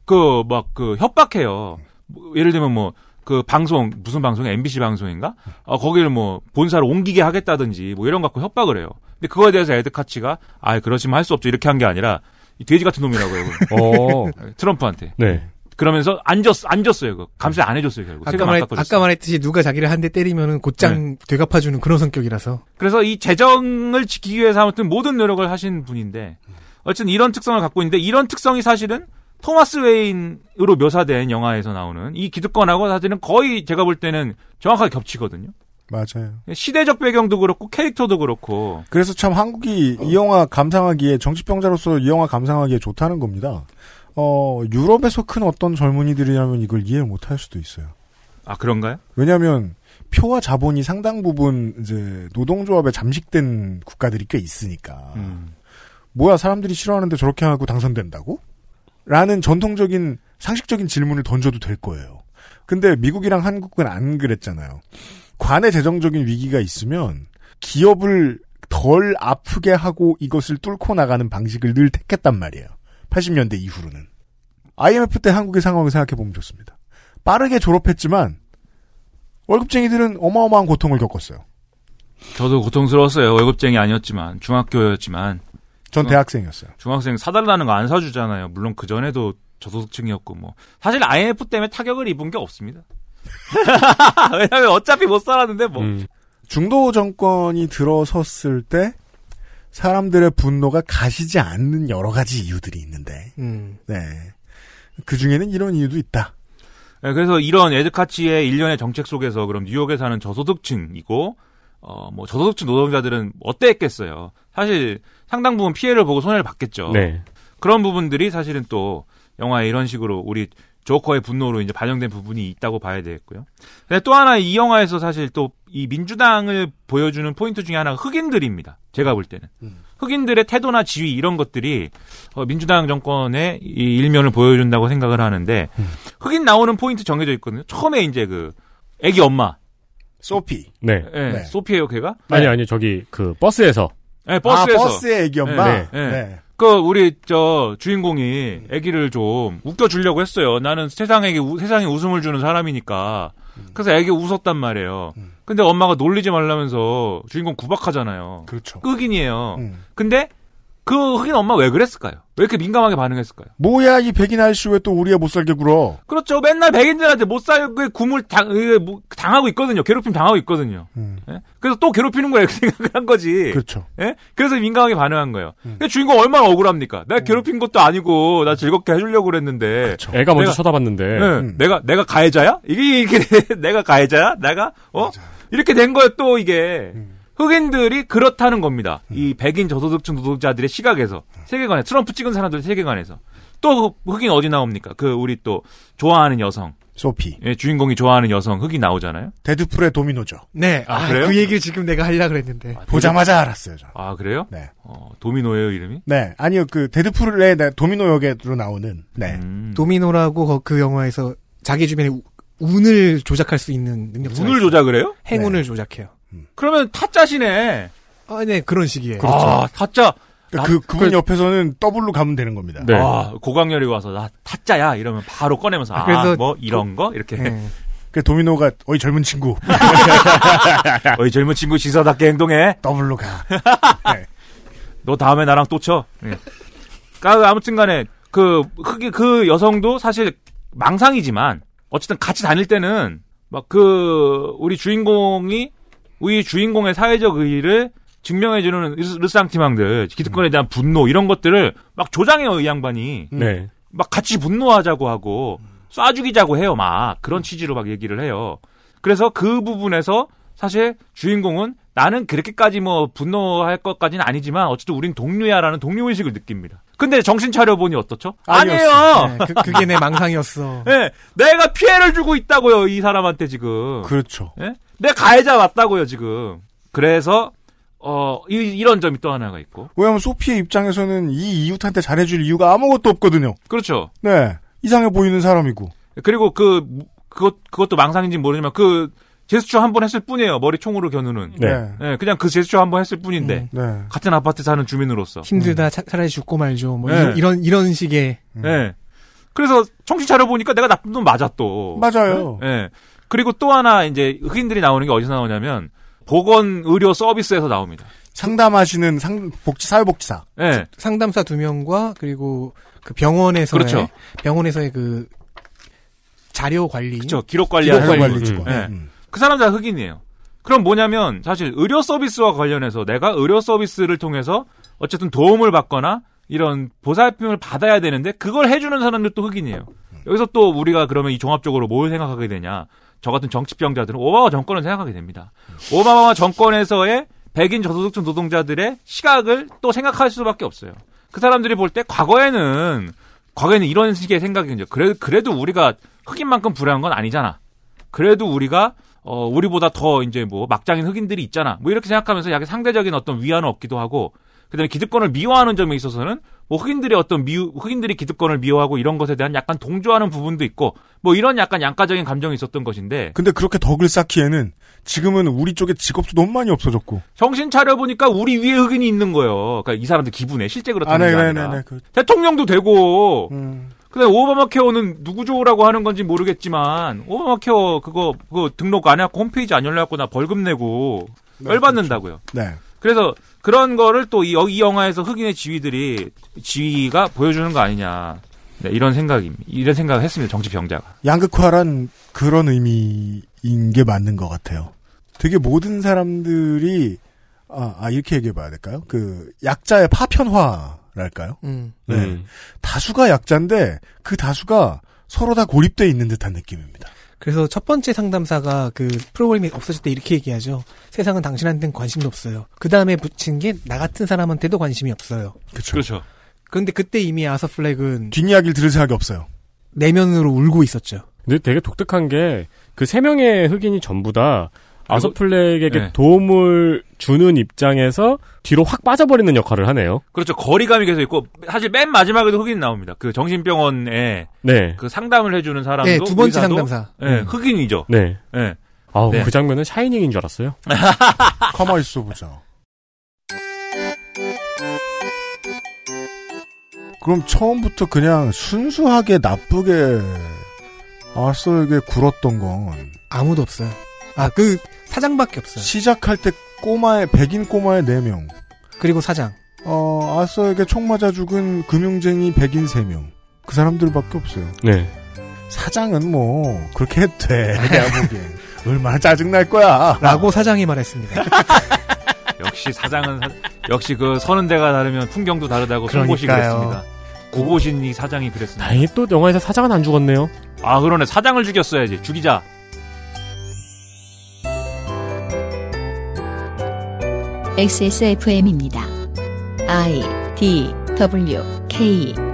그 막 그 협박해요. 뭐 예를 들면 뭐 그 방송 무슨 방송 MBC 방송인가? 어 거기를 뭐 본사를 옮기게 하겠다든지 뭐 이런 거 갖고 협박을 해요. 근데 그거에 대해서 에드 카치가 아 그러시면 할 수 없죠 이렇게 한 게 아니라 이 돼지 같은 놈이라고요. 어. (laughs) 트럼프한테. 네. 그러면서 안 줬어요. 그 감세 안 해줬어요 결국. 아까, 말. 아까 말했듯이 누가 자기를 한 대 때리면은 곧장 되갚아주는 그런 성격이라서. 그래서 이 재정을 지키기 위해서 아무튼 모든 노력을 하신 분인데 어쨌든 이런 특성을 갖고 있는데 이런 특성이 사실은 토마스 웨인으로 묘사된 영화에서 나오는 이 기득권하고 사실은 거의 제가 볼 때는 정확하게 겹치거든요. 맞아요. 시대적 배경도 그렇고 캐릭터도 그렇고 그래서 참 한국이 이 영화 감상하기에 정치병자로서 이 영화 감상하기에 좋다는 겁니다. 어 유럽에서 큰 어떤 젊은이들이라면 이걸 이해 못할 수도 있어요. 아 그런가요? 왜냐하면 표와 자본이 상당 부분 이제 노동조합에 잠식된 국가들이 꽤 있으니까 음. 뭐야 사람들이 싫어하는데 저렇게 하고 당선된다고? 라는 전통적인 상식적인 질문을 던져도 될 거예요. 근데 미국이랑 한국은 안 그랬잖아요. 관의 재정적인 위기가 있으면 기업을 덜 아프게 하고 이것을 뚫고 나가는 방식을 늘 택했단 말이에요. 80년대 이후로는. IMF 때 한국의 상황을 생각해 보면 좋습니다. 빠르게 졸업했지만 월급쟁이들은 어마어마한 고통을 겪었어요. 저도 고통스러웠어요. 월급쟁이 아니었지만 중학교였지만 전 대학생이었어요. 중학생 사달라는 거 안 사주잖아요. 물론 그 전에도 저소득층이었고 뭐 사실 IMF 때문에 타격을 입은 게 없습니다. (laughs) 왜냐면 어차피 못 살았는데 뭐. 음. 중도 정권이 들어섰을 때 사람들의 분노가 가시지 않는 여러 가지 이유들이 있는데, 음. 네. 그 중에는 이런 이유도 있다. 네, 그래서 이런 에드카치의 일련의 정책 속에서 그럼 뉴욕에 사는 저소득층이고 어 뭐 저소득층 노동자들은 어땠겠어요. 사실 상당 부분 피해를 보고 손해를 받겠죠. 네. 그런 부분들이 사실은 또 영화에 이런 식으로 우리 조커의 분노로 이제 반영된 부분이 있다고 봐야 되겠고요. 근데 또 하나 이 영화에서 사실 또 이 민주당을 보여주는 포인트 중에 하나가 흑인들입니다. 제가 볼 때는. 흑인들의 태도나 지위 이런 것들이 어, 민주당 정권의 이 일면을 보여준다고 생각을 하는데 흑인 나오는 포인트 정해져 있거든요. 처음에 이제 그 애기 엄마. 소피. 네. 예, 네. 소피예요, 걔가? 아니, 아니, 저기, 그, 버스에서. 네, 버스에서. 아, 버스의 애기 엄마? 네, 네. 네. 그 우리 저 주인공이 아기를 좀 웃겨 주려고 했어요. 나는 세상에게 우- 세상에 웃음을 주는 사람이니까. 그래서 애기 웃었단 말이에요. 근데 엄마가 놀리지 말라면서 주인공 구박하잖아요. 그렇죠. 흑인이에요. 음. 근데 그 흑인 엄마 왜 그랬을까요? 왜 이렇게 민감하게 반응했을까요? 뭐야, 이 백인 아저씨 왜 또 우리가 못 살게 굴어? 그렇죠. 맨날 백인들한테 못 살게 굶을 당, 이게 뭐 당하고 있거든요. 괴롭힘 당하고 있거든요. 예? 그래서 또 괴롭히는 거예요. (laughs) 그 생각을 한 거지. 음. 그렇죠. 음. 예? 그래서 민감하게 반응한 거예요. 근데 주인공 얼마나 억울합니까? 내가 괴롭힌 것도 아니고 나 즐겁게 해주려고 그랬는데. 애가 먼저 내가- 쳐다봤는데. 네, 음. 내가 내가 가해자야? 이게 이게 (laughs) 내가 가해자야? 내가 어 이렇게 된 거예요. 또 이게 음. 흑인들이 그렇다는 겁니다. 이 백인 저소득층 노동자들의 시각에서 세계관에 트럼프 찍은 사람들의 세계관에서 또 흑인 어디 나옵니까? 그 우리 또 좋아하는 여성 소피. 예, 주인공이 좋아하는 여성 흑인 나오잖아요. 데드풀의 도미노죠. 네. 아, 아, 그래요? 그 얘기를 지금 내가 하려고 그랬는데. 보자마자 알았어요, 저. 아 그래요? 네. 어, 도미노예요 이름이? 네. 아니요, 그, 데드풀의 네, 도미노 역으로 나오는, 네. 음. 도미노라고 거- 그 영화에서 자기 주변에 우- 운을 조작할 수 있는 능력자가 운을 있어요. 조작을 해요? 행운을 조작해요. 그러면 타짜시네. 아, 네, 그런 식이에요. 아 타짜. 그러니까 그, 그분 옆에서는 더블로 가면 되는 겁니다. 네. 아, 고광렬이 와서 나 타짜야 이러면 바로 꺼내면서 아, 그래서 뭐 이런 거 이렇게 네. 그 도미노가, 어이 젊은 친구. (laughs) 어이 젊은 친구 신사답게 행동해. 더블로 가. (laughs) 너 다음에 나랑 또 쳐. 예. 그러니까 아무튼 간에 그 흑인 그 여성도 사실 망상이지만 어쨌든 같이 다닐 때는 막 그 우리 주인공이 우리 주인공의 사회적 의의를 증명해주는 르- ressentiment들 기득권에 대한 분노 이런 것들을 막 조장해요 이 양반이 네. 막 같이 분노하자고 하고 쏴 죽이자고 해요 막 그런 취지로 막 얘기를 해요 그래서 그 부분에서 사실 주인공은 나는 그렇게까지 뭐 분노할 것까지는 아니지만 어쨌든 우린 동료야라는 동료의식을 느낍니다 근데 정신 차려보니 어떻죠? 아니에요 네, 그, 그게 내 망상이었어. 예, (laughs) 내가 피해를 주고 있다고요 이 사람한테 지금 그렇죠. 예? 내가 가해자 맞다고요 지금. 그래서 어, 이, 런 점이 또 하나가 있고. 왜냐하면 소피의 입장에서는 이 이웃한테 잘해줄 이유가 아무것도 없거든요. 그렇죠. 네. 이상해 보이는 사람이고. 그리고 그, 그것, 그것도 망상인지 모르지만 그, 제스처 한 번 했을 뿐이에요. 머리 총으로 겨누는. 네. 네, 그냥 그 제스처 한 번 했을 뿐인데. 네. 같은 아파트 사는 주민으로서. 힘들다 차, 차라리 죽고 말죠. 뭐 네. 이런, 이런 식의 네. 그래서 정신 차려 보니까 내가 나쁜 놈 맞아 또. 맞아요. 네. 그리고 또 하나 이제 흑인들이 나오는 게 어디서 나오냐면 보건 의료 서비스에서 나옵니다. 상담하시는 상, 복지, 사회복지사. 네. 상담사 두 명과 그리고 그 병원에서의 그렇죠. 병원에서의 그 자료 관리, 그렇죠. 기록 관리 기록 하는 관리 분. 직원. 네. 음. 그 사람 다 흑인이에요. 그럼 뭐냐면 사실 의료 서비스와 관련해서 내가 의료 서비스를 통해서 어쨌든 도움을 받거나 이런 보살핌을 받아야 되는데 그걸 해주는 사람들도 흑인이에요. 여기서 또 우리가 그러면 이 종합적으로 뭘 생각하게 되냐? 저 같은 정치병자들은 오바마 정권을 생각하게 됩니다. 오바마 정권에서의 백인 저소득층 노동자들의 시각을 또 생각할 수밖에 없어요. 그 사람들이 볼 때 과거에는 과거에는 이런 식의 생각이 이제 그래 그래도 우리가 흑인만큼 불행한 건 아니잖아. 그래도 우리가 어 우리보다 더 이제 뭐 막장인 흑인들이 있잖아. 뭐 이렇게 생각하면서 약간 상대적인 어떤 위안을 얻기도 하고 그다음에 기득권을 미워하는 점에 있어서는 뭐 흑인들의 어떤 미우 흑인들이 기득권을 미워하고 이런 것에 대한 약간 동조하는 부분도 있고 뭐 이런 약간 양가적인 감정이 있었던 것인데 근데 그렇게 덕을 쌓기에는 지금은 우리 쪽에 직업도 너무 많이 없어졌고. 정신 차려 보니까 우리 위에 흑인이 있는 거예요. 그러니까 이 사람들 기분에 실제 그렇다는 아, 게 네, 아니라 네, 네, 그- 대통령도 되고 음. 그다음에 오바마 케어는 누구 좋으라고 하는 건지 모르겠지만 오바마 케어 그거 그거 등록 안 해갖고 홈페이지 안 열려갖고 나 벌금 내고 열받는다고요. 네. 그래서 그런 거를 또이이 영화에서 흑인의 지위들이 지위가 보여주는 거 아니냐. 네, 이런 생각입니다. 이런 생각을 했습니다. 정치 병자가. 양극화란 그런 의미인 게 맞는 것 같아요. 되게 모든 사람들이 아, 아, 이렇게 얘기해 봐야 될까요? 그 약자의 파편화랄까요? 음. 네. 음. 다수가 약자인데 그 다수가 서로 다 고립돼 있는 듯한 느낌입니다. 그래서 첫 번째 상담사가 그 프로그램이 없어질 때 이렇게 얘기하죠. 세상은 당신한테는 관심도 없어요. 그 다음에 붙인 게 나 같은 사람한테도 관심이 없어요. 그렇죠. 그렇죠. 그런데 그때 이미 아서 플렉은 뒷이야기를 들을 생각이 없어요. 내면으로 울고 있었죠. 근데 되게 독특한 게 그 세 명의 흑인이 전부 다 아서플렉에게 네. 도움을 주는 입장에서 뒤로 확 빠져버리는 역할을 하네요. 그렇죠. 거리감이 계속 있고 사실 맨 마지막에도 흑인 나옵니다. 그 정신병원에 네. 그 상담을 해주는 사람도 네, 두 번째 의사도, 상담사. 네, 음. 흑인이죠. 네. 네. 아우, 네. 그 장면은 샤이닝인 줄 알았어요. (laughs) 가만 있어 보자. 그럼 처음부터 그냥 순수하게 나쁘게 아서에게 굴었던 건 아무도 없어요. 아, 그 사장밖에 없어요. 시작할 때 꼬마의 백인 꼬마의 4명 그리고 사장. 어, 아서에게 총 맞아 죽은 금융쟁이 백인 3명 그 사람들밖에 없어요. 네. 사장은 뭐 그렇게 해도 돼. 내가 보기엔 (laughs) 얼마나 짜증날 거야. 라고 사장이 말했습니다. (laughs) 역시 사장은 사- 역시 그 서는 데가 다르면 풍경도 다르다고 그러니까요. 그랬습니다. 고고신이 사장이 그랬습니다. 다행히 또 영화에서 사장은 안 죽었네요. 아 그러네 사장을 죽였어야지 죽이자. XSFM입니다. I D W K